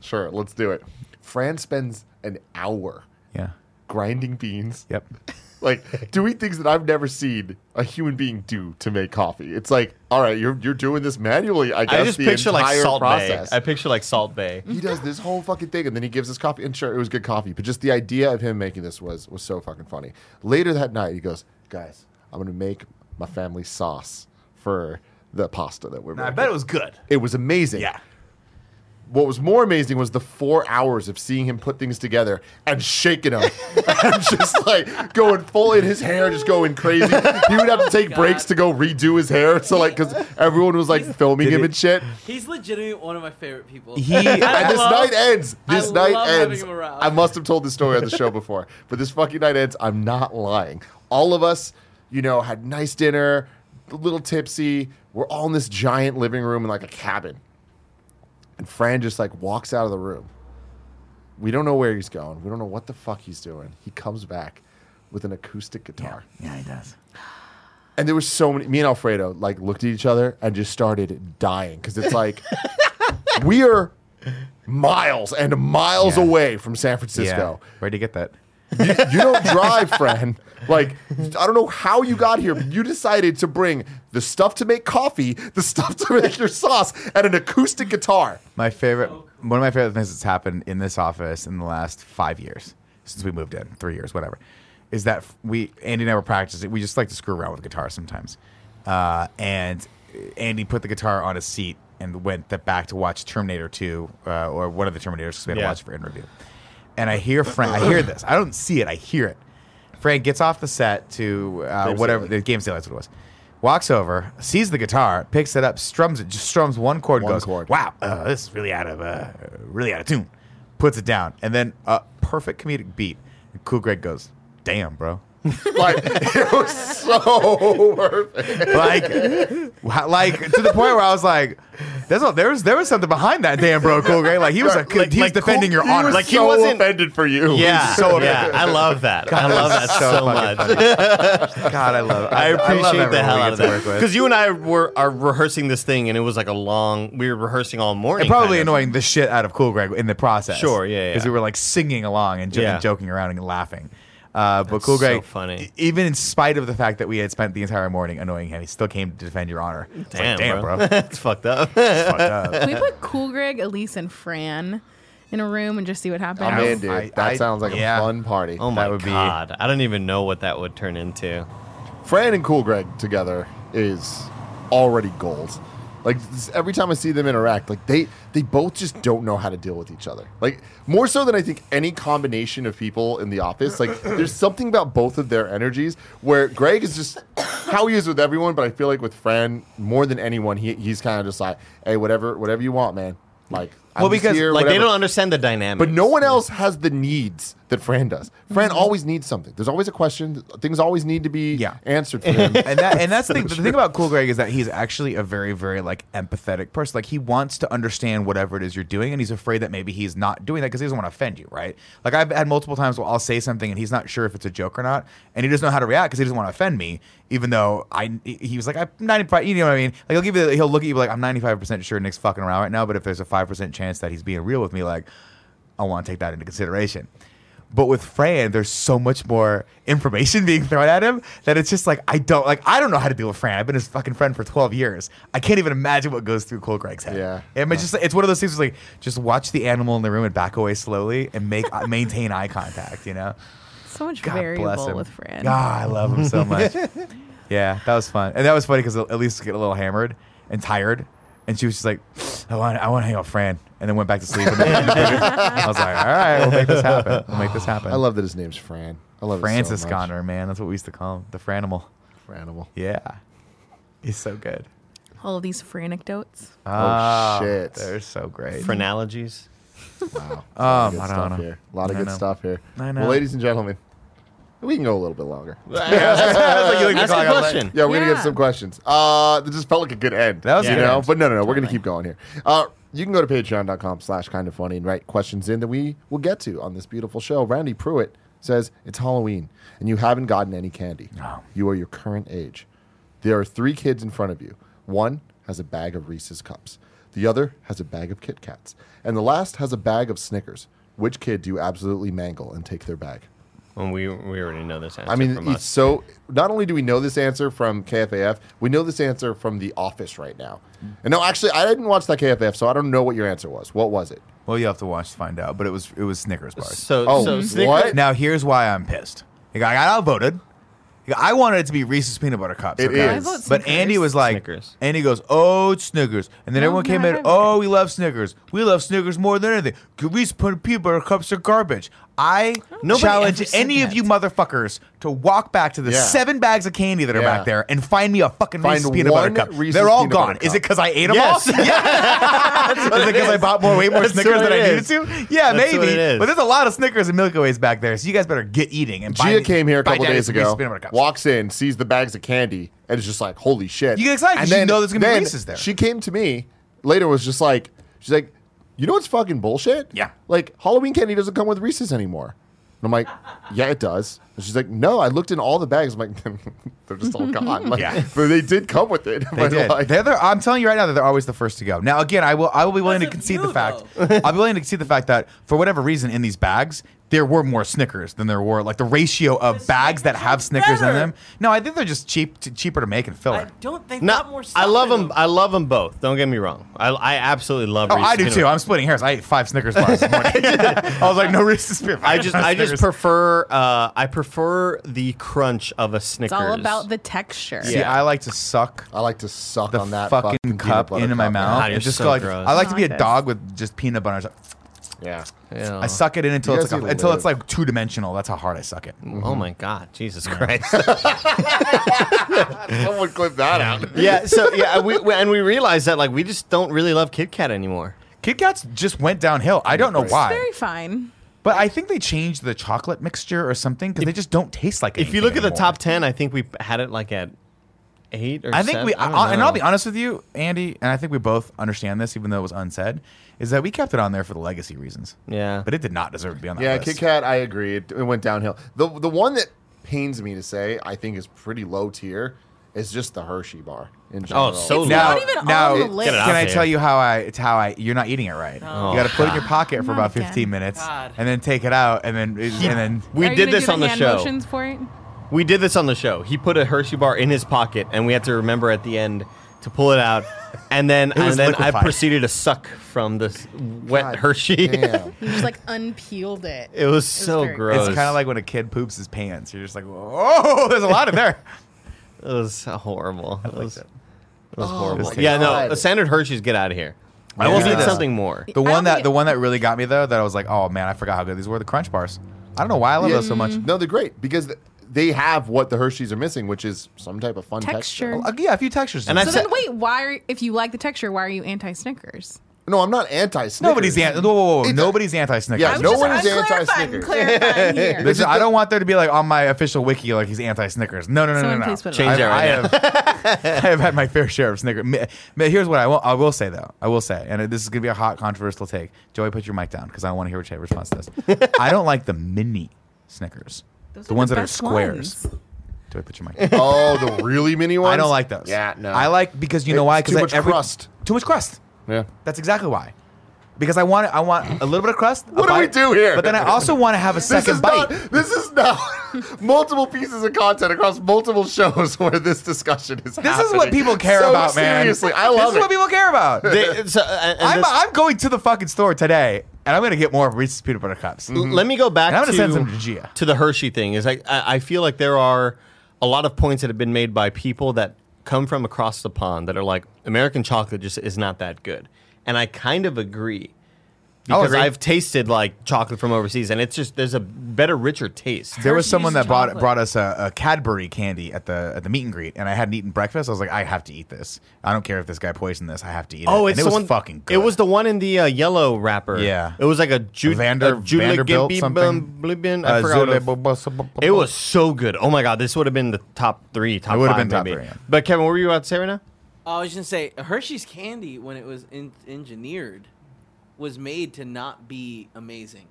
"Sure, let's do it." Fran spends an hour yeah. grinding beans, Yep. like doing things that I've never seen a human being do to make coffee. It's like, all right, you're you're doing this manually. I guess I just the picture like entire Salt process. Bay. I picture like Salt Bae. he does this whole fucking thing, and then he gives us coffee. And sure, it was good coffee, but just the idea of him making this was was so fucking funny. Later that night, he goes, "Guys, I'm gonna make my family sauce for the pasta that we're I making." I bet it was good. It was amazing. Yeah. What was more amazing was the four hours of seeing him put things together and shaking them and just like going full in his hair, just going crazy. He would have to take God. breaks to go redo his hair. So like, because everyone was like filming Did him he- and shit. He's legitimately one of my favorite people. He- I And this love- night ends. This I night love having ends. him around. I must have told this story on the show before, but this fucking night ends. I'm not lying. All of us, you know, had nice dinner, a little tipsy. We're all in this giant living room in like a cabin. And Fran just like walks out of the room. We don't know where he's going. We don't know what the fuck he's doing. He comes back with an acoustic guitar. Yeah, he does. And there was so many. Me and Alfredo like looked at each other and just started dying because it's like we are miles and miles Yeah. away from San Francisco. Yeah. Where'd you get that? You don't drive, friend. Like I don't know how you got here, but you decided to bring the stuff to make coffee, the stuff to make your sauce, and an acoustic guitar. My favorite, one of my favorite things that's happened in this office in the last five years since we moved in, three years, whatever, is that we Andy and I were practicing. We just like to screw around with guitar sometimes, uh, and Andy put the guitar on a seat and went th- back to watch Terminator Two uh, or one of the Terminators because we had to watch it for interview. And I hear Frank. I hear this. I don't see it. I hear it. Frank gets off the set to uh, whatever the game sale. That's what it was. Walks over, sees the guitar, picks it up, strums it, just strums one chord, One goes, chord. "Wow, uh, this is really out of uh, really out of tune." Puts it down, and then a perfect comedic beat And Cool Greg goes, "Damn, bro." like it was so worth it. like, like to the point where I was like, "There's a, there was there was something behind that damn bro, cool Greg." Like he was like, Like- he was like defending Cool- your honor. was Like, he so wasn't- offended for you. Yeah, so yeah, I love that. I love that so so, much. God, I love. I love appreciate the hell out of that work because you and I were are rehearsing this thing, and it was like a long. We were rehearsing all morning. And probably kind of. annoying the shit out of Cool Greg in the process. Sure, yeah, yeah. Because we were like singing along and, jo- Yeah. and joking around and laughing. Uh, but That's Cool so Greg, funny. e- even in spite of the fact that we had spent the entire morning annoying him, he still came to defend your honor. It's like, Damn, damn, bro, bro. it's fucked up. Fucked up. Can we put Cool Greg, Elyse, and Fran in a room and just see what happens? I'm in, dude. I- that I- sounds like yeah. a fun party. Oh my That would be- god, I don't even know what that would turn into. Fran and Cool Greg together is already gold. Like every time I see them interact, like they they both just don't know how to deal with each other. Like more so than I think any combination of people in the office. Like there's something about both of their energies where Greg is just how he is with everyone, but I feel like with Fran more than anyone, he, he's kind of just like, hey, whatever whatever you want, man. Like I'm Well, because, here, Like they don't understand the dynamic. But no one else has the needs that Fran does. Fran mm-hmm. always needs something. There's always a question. Things always need to be Yeah. answered for him. and that and that's the, thing, the thing about Cool Greg is that he's actually a very very like empathetic person. Like he wants to understand whatever it is you're doing, and he's afraid that maybe he's not doing that because he doesn't want to offend you, right? Like I've had multiple times where I'll say something and he's not sure if it's a joke or not, and he doesn't know how to react because he doesn't want to offend me, even though I he was like I'm 95, you know what I mean? Like he'll give you he'll look at you like I'm 95 percent sure Nick's fucking around right now, but if there's a five percent chance that he's being real with me, like I want to take that into consideration. But with Fran, there's so much more information being thrown at him that it's just like I don't like I don't know how to deal with Fran. I've been his fucking friend for 12 years. I can't even imagine what goes through Cool Greg's head. Yeah. and it's just it's one of those things where it's like just watch the animal in the room and back away slowly and make uh, maintain eye contact. You know, So much God bless variable him. with Fran. God, I love him so much. yeah, that was fun, and that was funny because Elyse get a little hammered and tired. And she was just like, I want, I want to hang out with Fran, and then went back to sleep. I was like, all right, we'll make this happen. We'll make this happen. I love that his name's Fran. I love it Francis so much. Connor, man. That's what we used to call him. The Franimal. Franimal. Yeah. He's so good. All of these franecdotes. Oh, ah, shit. They're so great. for analogies. Wow. Oh, A lot of good I don't stuff know. here. A lot of I good know. stuff here. I know. Well, ladies and gentlemen, we can go a little bit longer. Ask a question. Yeah, we're gonna Yeah. get some questions. Uh, it just felt like a good end. That was a you good know, end. but no, no, no. We're gonna keep going here. Uh, you can go to patreon.com slash kind of funny and write questions in that we will get to on this beautiful show. Randy Pruitt says it's Halloween and you haven't gotten any candy. No. You are your current age. There are three kids in front of you. One has a bag of Reese's cups. The other has a bag of Kit Kats. And the last has a bag of Snickers. Which kid do you absolutely mangle and take their bag? When we we already know this answer. I mean, from it's us. so. Not only do we know this answer from KFAF, we know this answer from The Office right now. And no, actually, I didn't watch that KFAF, so I don't know what your answer was. What was it? Well, you have to watch to find out, but it was it was Snickers bars. So, Oh, so what? Snickers- Now here's why I'm pissed. I got outvoted. I wanted it to be Reese's peanut butter cups. It okay? is. But Andy was like, Snickers. Andy goes, "Oh, it's Snickers," and then No, everyone came in, "Oh, we love Snickers. We love Snickers more than anything. Reese's peanut butter cups are garbage." I Nobody challenge any of you motherfuckers to walk back to the Yeah. seven bags of candy that are Yeah. back there and find me a fucking Find Reese's peanut butter one cup. Reese's They're all peanut butter gone. Is it because I ate them Yes. all? Yeah. is it because I bought more, way more That's Snickers what than I it needed is. to? Yeah, That's what maybe. is. But there's a lot of Snickers and Milky Ways back there, so you guys better get eating. And buy Gia me- came here a buy couple Daddy's days Reese's ago, peanut butter cups. walks in, sees the bags of candy, and is just like, holy shit. You get excited 'cause you know there's gonna be Reese's there. She came to me later, was just like, she's like, you know what's fucking bullshit? Yeah. Like, Halloween candy doesn't come with Reese's anymore. And I'm like, yeah, it does. And she's like, no, I looked in all the bags. I'm like, they're just all gone. Like, Yeah. But they did come with it. They But, did. like- they're the, I'm telling you right now that they're always the first to go. Now, again, I will I will be willing to That's a concede few, the fact I'll be willing to concede the fact that for whatever reason in these bags there were more Snickers than there were like the ratio of The bags that have are Snickers in them. No, I think they're just cheap, t- cheaper to make and fill. I filler. don't think No, more stuff I love in them. I love them both. Don't get me wrong. I, I absolutely love. Oh, Reese's I do too. I'm splitting hairs. I ate five Snickers bars morning. I was like, no Reese's peanut butter. I just I just prefer uh, I prefer the crunch of a Snickers. It's Snickers. all about the texture. See, I like to suck I like to suck the on that fucking, fucking, cup butter into my cup, man. mouth God, and you're just so go like gross. I like to be a dog with just peanut butter. It's like, Yeah. Yeah. I suck it in until You it's guys like a, to until it's like two dimensional. That's how hard I suck it. Oh my God, Jesus Christ! Someone clip that out. yeah. So yeah, we, we and we realized that like we just don't really love Kit Kat anymore. Kit Kats just went downhill. I don't know Right. why. Very fine. But I think they changed the chocolate mixture or something because they just don't taste like. It. If you anything look at the anymore. top ten, I think we had it like at eight or. I think seven. we, I I, and. I'll be honest with you, Andy, and I think we both understand this, even though it was unsaid, is that we kept it on there for the legacy reasons. Yeah. but it did not deserve to be on that Yeah, list. Kit Kat, I agree. It, it went downhill. The the one that pains me to say, I think is pretty low tier, is just the Hershey bar in oh, general. so It's. Now, not even now, on the can list. Get I there. tell you how I? It's how I. You're not eating it right. Oh. you got to put it in your pocket for Not about again. 15 minutes, God. and then take it out, and then and then. We Are you did this do on the hand show. Motions for it? We did this on the show. He put a Hershey bar in his pocket, and we had to remember at the end to pull it out. And then, and then I proceeded to suck from this wet God Hershey. Damn. You just like unpeeled it. it was so very gross. It's kind of like when a kid poops his pants. You're just like, whoa, there's a lot in there. it was horrible. It was, it was Oh horrible. my Yeah, no, the standard Hershey's get out of here. I I will will need something more. The one that the one that really got me though, that I was like, oh man, I forgot how good these were. The Crunch bars. I don't know why I love Yeah. those so much. Mm-hmm. No, they're great because th- they have what the Hershey's are missing, which is some type of fun texture. Texture. Uh, yeah, a few textures. And I So said- then wait, why are if you like the texture, why are you anti Snickers? No, I'm not anti Snickers. nobody's anti. Whoa, whoa, whoa. It's Nobody's anti Snickers. Yeah, no one is clarifying, anti-Snickers. clarifying here. This is- I don't want there to be like on my official wiki like he's anti Snickers. No, no, no, Someone no, no. please put it Change I, that right I have, I have had my fair share of Snickers. Me- me- Here's what I will, I will say though. I will say, and this is gonna be a hot, controversial take. Joey, put your mic down because I want to hear what your response to this. I don't like the mini Snickers, Those the ones the that are squares. ones. I put your mic. Oh, the really mini ones. I don't like those. Yeah, no. I like because you know why? Because too I- much crust. Too much crust. Yeah. That's exactly why. Because I want I want a little bit of crust. a What do we do here? But then I also want to have a This second is bite. not. This is now multiple pieces of content across multiple shows where this discussion is. This is what people care so about, man. Seriously, I love This love is what people care about. They- so, uh, I'm, this- I'm going to the fucking store today, and I'm going to get more Reese's peanut butter cups. Mm-hmm. Let me go back And I'm to, gonna send some to Gia. to the Hershey thing. Is I, I I feel like there are a lot of points that have been made by people that come from across the pond that are like American chocolate just is not that good, and I kind of agree I'll because agree. I've tasted like chocolate from overseas, and it's just there's a better, richer taste. There was Hershey's someone that brought chocolate. brought us a, a Cadbury candy at the at the meet and greet, and I hadn't eaten breakfast. I was like, I have to eat this. I don't care if this guy poisoned this. I have to eat Oh, it. it's and it the was one. fucking good. It was the one in the uh, yellow wrapper. Yeah. it was like a Ju- Vander- a Julia Vanderbilt Gibby something? Bum- Blibin- I Uh, forgot. what it- Zule- It was so good. Oh my god, this would have been the top three, top It would have five, been top maybe. three, yeah. But Kevin, what were you about to say right now? I was just gonna say Hershey's candy when it was in- engineered was made to not be amazing.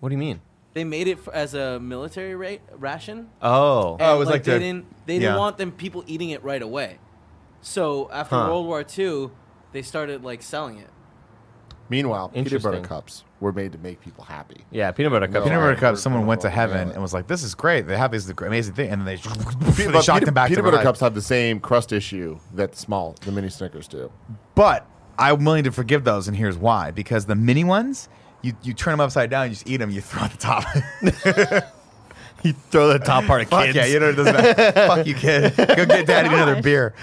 What do you mean? They made it f as a military ra- ration. Oh, Oh, it was and, like they the- didn't they didn't want them people eating it right away. So after Huh. World War II, they started like selling it. Meanwhile, peanut butter cups were made to make people happy. yeah, peanut butter cups. Peanut butter I- cups. Someone went to heaven and was like, "This is great. They have this amazing thing," and then they, they But shocked peanut, them back peanut to butter life. cups have the same crust issue that small, the mini Snickers do. But I'm willing to forgive those, and here's why: because the mini ones, you you turn them upside down, you just eat them, you throw the top. You throw the top part of Fuck kids. yeah, you know it doesn't matter. Fuck you, kid. Go get daddy another oh beer.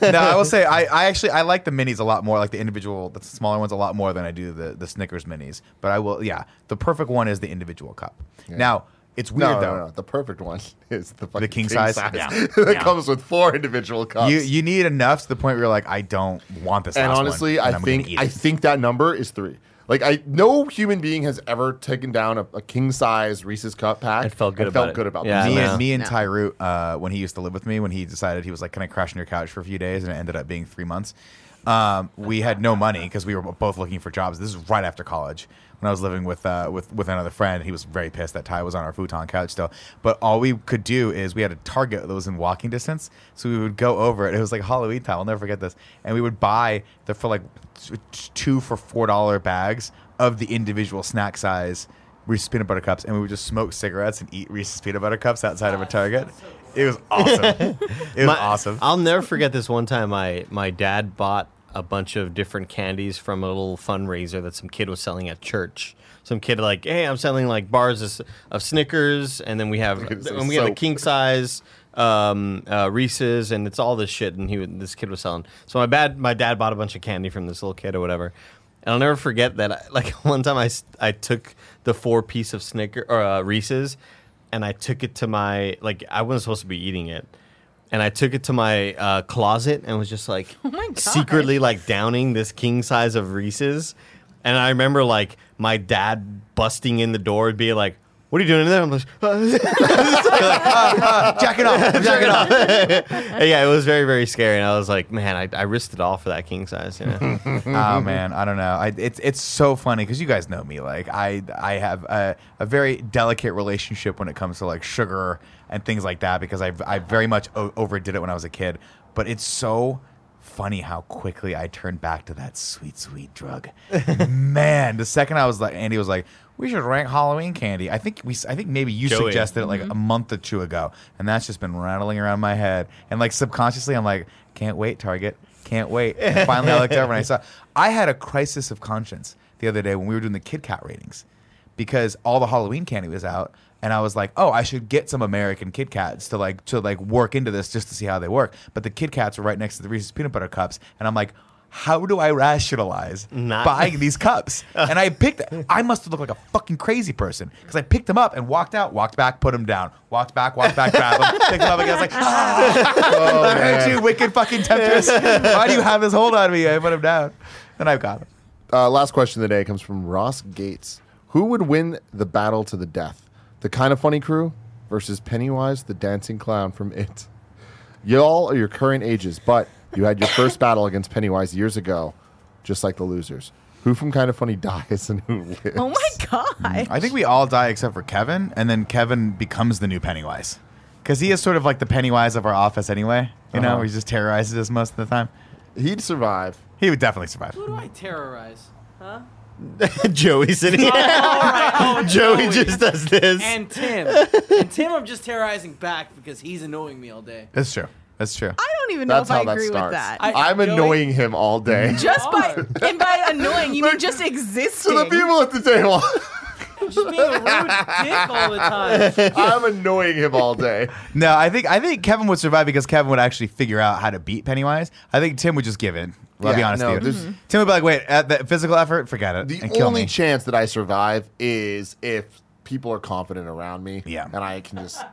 No, I will say I, I actually I like the minis a lot more, like the individual, the smaller ones a lot more than I do the the Snickers minis. But I will, yeah, the perfect one is the individual cup. Now it's weird No, though. no, no. The perfect one is the fucking king size? Yeah. that Yeah. comes with four individual cups. You you need enough to the point where you're like, I don't want this. and last one, honestly, and I I'm think I think that number is three. Like I, no human being has ever taken down a, a king size Reese's cup pack. And felt good and about felt it. good about Yeah, this. me no. and me and No. Tyrut, uh, when he used to live with me, when he decided he was like, "Can I crash on your couch for a few days?" and it ended up being three months. Um, we had no money because we were both looking for jobs. This is right after college when I was living with uh, with with another friend. He was very pissed that Ty was on our futon couch still. But all we could do is we had a Target that was in walking distance, so we would go over it. It was like Halloween time. I'll never forget this. And we would buy the for like two for four dollar bags of the individual snack size Reese's peanut butter cups, and we would just smoke cigarettes and eat Reese's peanut butter cups outside of a Target. It was awesome. it was My- awesome. I'll never forget this one time. My my dad bought a bunch of different candies from a little fundraiser that some kid was selling at church. Some kid like, hey, I'm selling like bars of, of Snickers, and then we have and we have a king size um, uh, Reese's, and it's all this shit. And he this kid was selling. So my bad my dad bought a bunch of candy from this little kid or whatever. And I'll never forget that. I, like one time, I I took the four piece of Snicker or uh, Reese's, and I took it to my like I wasn't supposed to be eating it, and I took it to my uh, closet and was just like Oh my God. secretly like downing this king size of Reese's, and I remember like my dad busting in the door and being like, "What are you doing in there?" I'm like, Jack it off. Jack it off. And yeah, it was very very scary, and I was like, man, I, I risked it all for that king size. You know? oh man, I don't know. I, it's it's so funny because you guys know me. Like I I have a, a very delicate relationship when it comes to like sugar and things like that because I I very much o- overdid it when I was a kid. But it's so funny how quickly I turned back to that sweet sweet drug. man, the second I was like, Andy was like. We should rank Halloween candy. I think we. I think maybe you Joey. suggested it like a mm-hmm. month or two ago, and that's just been rattling around my head. And like subconsciously, I'm like, can't wait, Target. Can't wait. And finally, I looked over and I saw. I had a crisis of conscience the other day when we were doing the Kit Kat ratings because all the Halloween candy was out, and I was like, oh, I should get some American Kit Kats to like to like work into this just to see how they work. But the Kit Kats were right next to the Reese's peanut butter cups, and I'm like. How do I rationalize Not- buying these cups? And I picked. I must have looked like a fucking crazy person because I picked them up and walked out, walked back, put them down, walked back, walked back, grabbed them, picked them up again. I was like, ah, Oh, I heard you, wicked fucking temptress. Why do you have this hold on me? I put them down, and I've got them. Uh, last question of the day comes from Ross Gates. Who would win the battle to the death? The kind of funny crew versus Pennywise, the dancing clown from It. Y'all are your current ages, but you had your first battle against Pennywise years ago, just like the losers. Who from Kind of Funny dies and who lives? Oh my god! I think we all die except for Kevin, and then Kevin becomes the new Pennywise. Because he is sort of like the Pennywise of our office anyway. You know, Uh-huh. where he just terrorizes us most of the time. He'd survive. He would definitely survive. Who do I terrorize? Huh? Joey sitting oh, here. All right, oh, Joey just does this. and Tim. And Tim, I'm just terrorizing back because he's annoying me all day. That's true. That's true. I don't even know That's if I how that agree starts. with that. I- I'm Joey- annoying him all day. just by and by annoying, you mean just existing. to the people at the table, Just being a rude dick all the time. I'm annoying him all day. No, I think I think Kevin would survive because Kevin would actually figure out how to beat Pennywise. I think Tim would just give in. I'll be honest no, with you. there's- Tim would be like, "Wait, uh, at the physical effort, forget it, The and kill only me." chance that I survive is if people are confident around me. Yeah. And I can just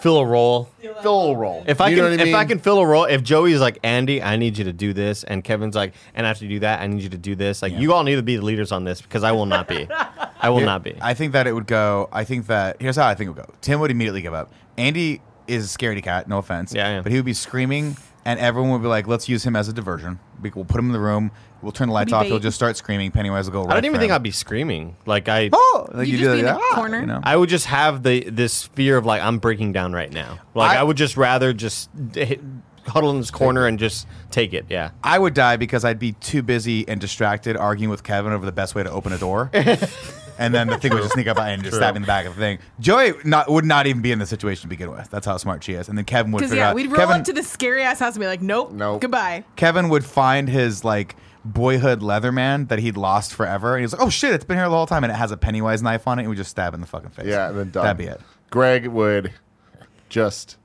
Fill a role. fill a role. If I You can, know what I if I can fill a role, if Joey's like Andy, I need you to do this, and Kevin's like, and after you do that, I need you to do this. Like, you all need to be the leaders on this because I will not be. I will not be. I think that it would go. I think that here's how I think it would go. Tim would immediately give up. Andy is a scaredy cat. No offense. Yeah, I am. But he would be screaming, and everyone would be like, "Let's use him as a diversion. We- We'll put him in the room. We'll turn the lights be off. He'll just start screaming. Pennywise will go. Right I don't even for think him. I'd be screaming. Like I, Oh, like You'd you just do be in the "Ah," corner. You know? I would just have the this fear of like I'm breaking down right now. Like I, I- would just rather just hit, huddle in this corner and just take it. Yeah. I would die because I'd be too busy and distracted arguing with Kevin over the best way to open a door. and then the thing would just sneak up and just True. stab me in the back of the thing. Joey not, would not even be in the situation to begin with. That's how smart she is. And then Kevin would Because figure yeah, out. we'd roll Kevin, up to the scary ass house and be like, "Nope, Nope. goodbye." Kevin would find his like boyhood Leatherman that he'd lost forever, and he's like, "Oh shit, it's been here the whole time," and it has a Pennywise knife on it, and we just stab it in the fucking face. Yeah, and then done. That'd be it. Greg would just.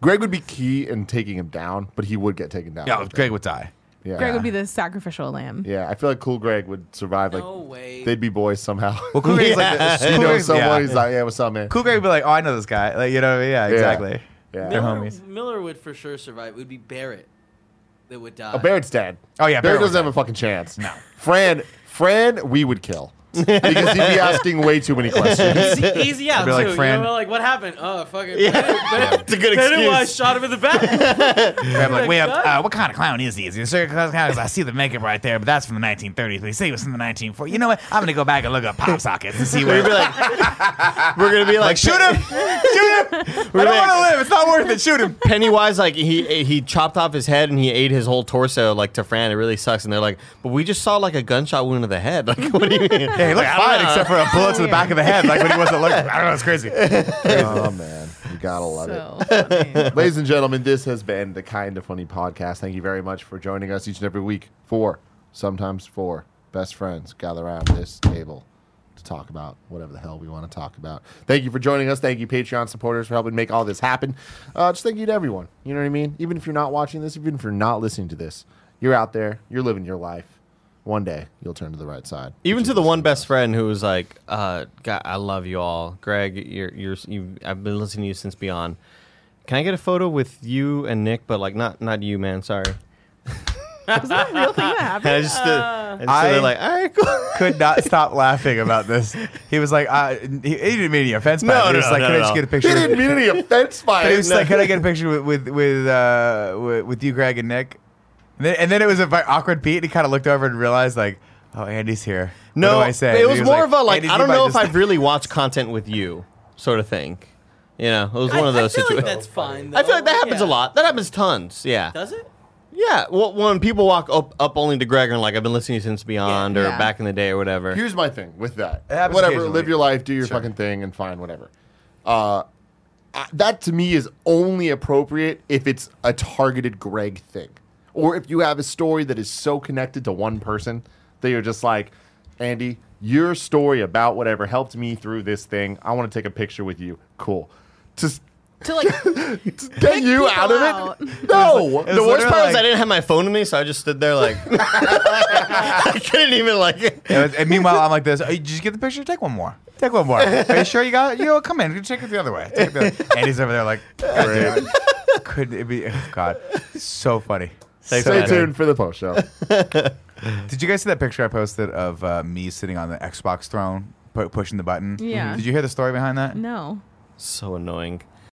Greg would be key in taking him down, but he would get taken down. Yeah, Greg would die. Yeah. Greg would be the sacrificial lamb. Yeah, I feel like Cool Greg would survive. Like No way. they'd be boys somehow. Well, Cool Greg's like, Yeah. the, you Cool know Greg's- someone. yeah. He's like, yeah, what's up, man? Cool Greg would be like, "Oh, I know this guy." Like, you know, yeah, exactly. Yeah. They're Miller, homies. Miller would for sure survive. It would be Barrett that would oh, die. Oh, Barrett's dead. Oh, yeah, Barrett Barrett doesn't have a fucking chance. No. Fran, Fran, we would kill because he'd be asking way too many questions. Easy, easy out I'd be like. Fran- you know, like what happened? Oh, fucking. Yeah. Bennett- It's a good Pennywise excuse. shot him in the back. I'm like, wait, uh, what kind of clown is he? Is he a circus clown? I see the makeup right there, but that's from the 1930s. But he said he was from the 1940s. You know what? I'm gonna go back and look up pop sockets and see where. We'd be like, we're gonna be like, like, shoot him! Shoot him! I don't like- want to live. It's not worth it. Shoot him. Pennywise, like he he chopped off his head and he ate his whole torso, like to Fran. It really sucks. And they're like, but we just saw like a gunshot wound to the head. Like, what do you mean? Yeah, he looked Like, fine except for a bullet to the back of the head, like when he wasn't looking. I don't know. It's crazy. oh man, you gotta love it. So funny. Ladies and gentlemen, this has been the Kind of Funny podcast. Thank you very much for joining us each and every week. Four, sometimes four, best friends gather around this table to talk about whatever the hell we want to talk about. Thank you for joining us. Thank you, Patreon supporters, for helping make all this happen. Uh, just thank you to everyone. You know what I mean? Even if you're not watching this, even if you're not listening to this, you're out there, you're living your life. One day, you'll turn to the right side. Even to the one best us. friend who was like, uh, God, I love you all, Greg. You're you're you. I've been listening to you since Beyond. Can I get a photo with you and Nick, but like not not you, man? Sorry. Was that a real thing that And I happened? just uh, And so I- they're like, all right, cool. could not stop laughing about this. He was like, uh, he, he didn't mean any offense by No, it. He no, was no, like, no, can I just get a picture? He picture? didn't mean any offense by But he it. was like, can I get a picture with with with uh, with, with you, Greg and Nick? And then, and then it was a very awkward beat. And he kind of looked over and realized like, oh, Andy's here. No, what do I say? it And was he more of a like, "Andy, I don't know if I've really watched content with you, sort of thing. You know, it was one I, of those I feel situations. like that's fine. I feel like that though. happens a lot. That happens tons. Yeah. Does it? Yeah. Well, when people walk up, up only to Greg and like, I've been listening since Beyond or Yeah. back in the day or whatever. Here's my thing with that. Whatever, live your life, do your Sure. fucking thing, and fine, whatever. Uh, I- that to me is only appropriate if it's a targeted Greg thing, or if you have a story that is so connected to one person that you're just like, Andy, your story about whatever helped me through this thing. I want to take a picture with you. Cool. Just To like, get you out of out. it. No. It the worst literally part was I didn't have my phone with me, so I just stood there like I couldn't even like. It was- and meanwhile, I'm like this. Oh, did you get the picture? Take one more. Take one more. Are you sure you got it? You know, come in. Check it the other way. Take it the other. Andy's over there like, God damn. Couldn't it be? Oh, God, so funny. Thanks, Stay man. good. tuned for the post show. Did you guys see that picture I posted of uh, me sitting on the Xbox throne, pu- pushing the button? Yeah. Did you hear the story behind that? no. So annoying.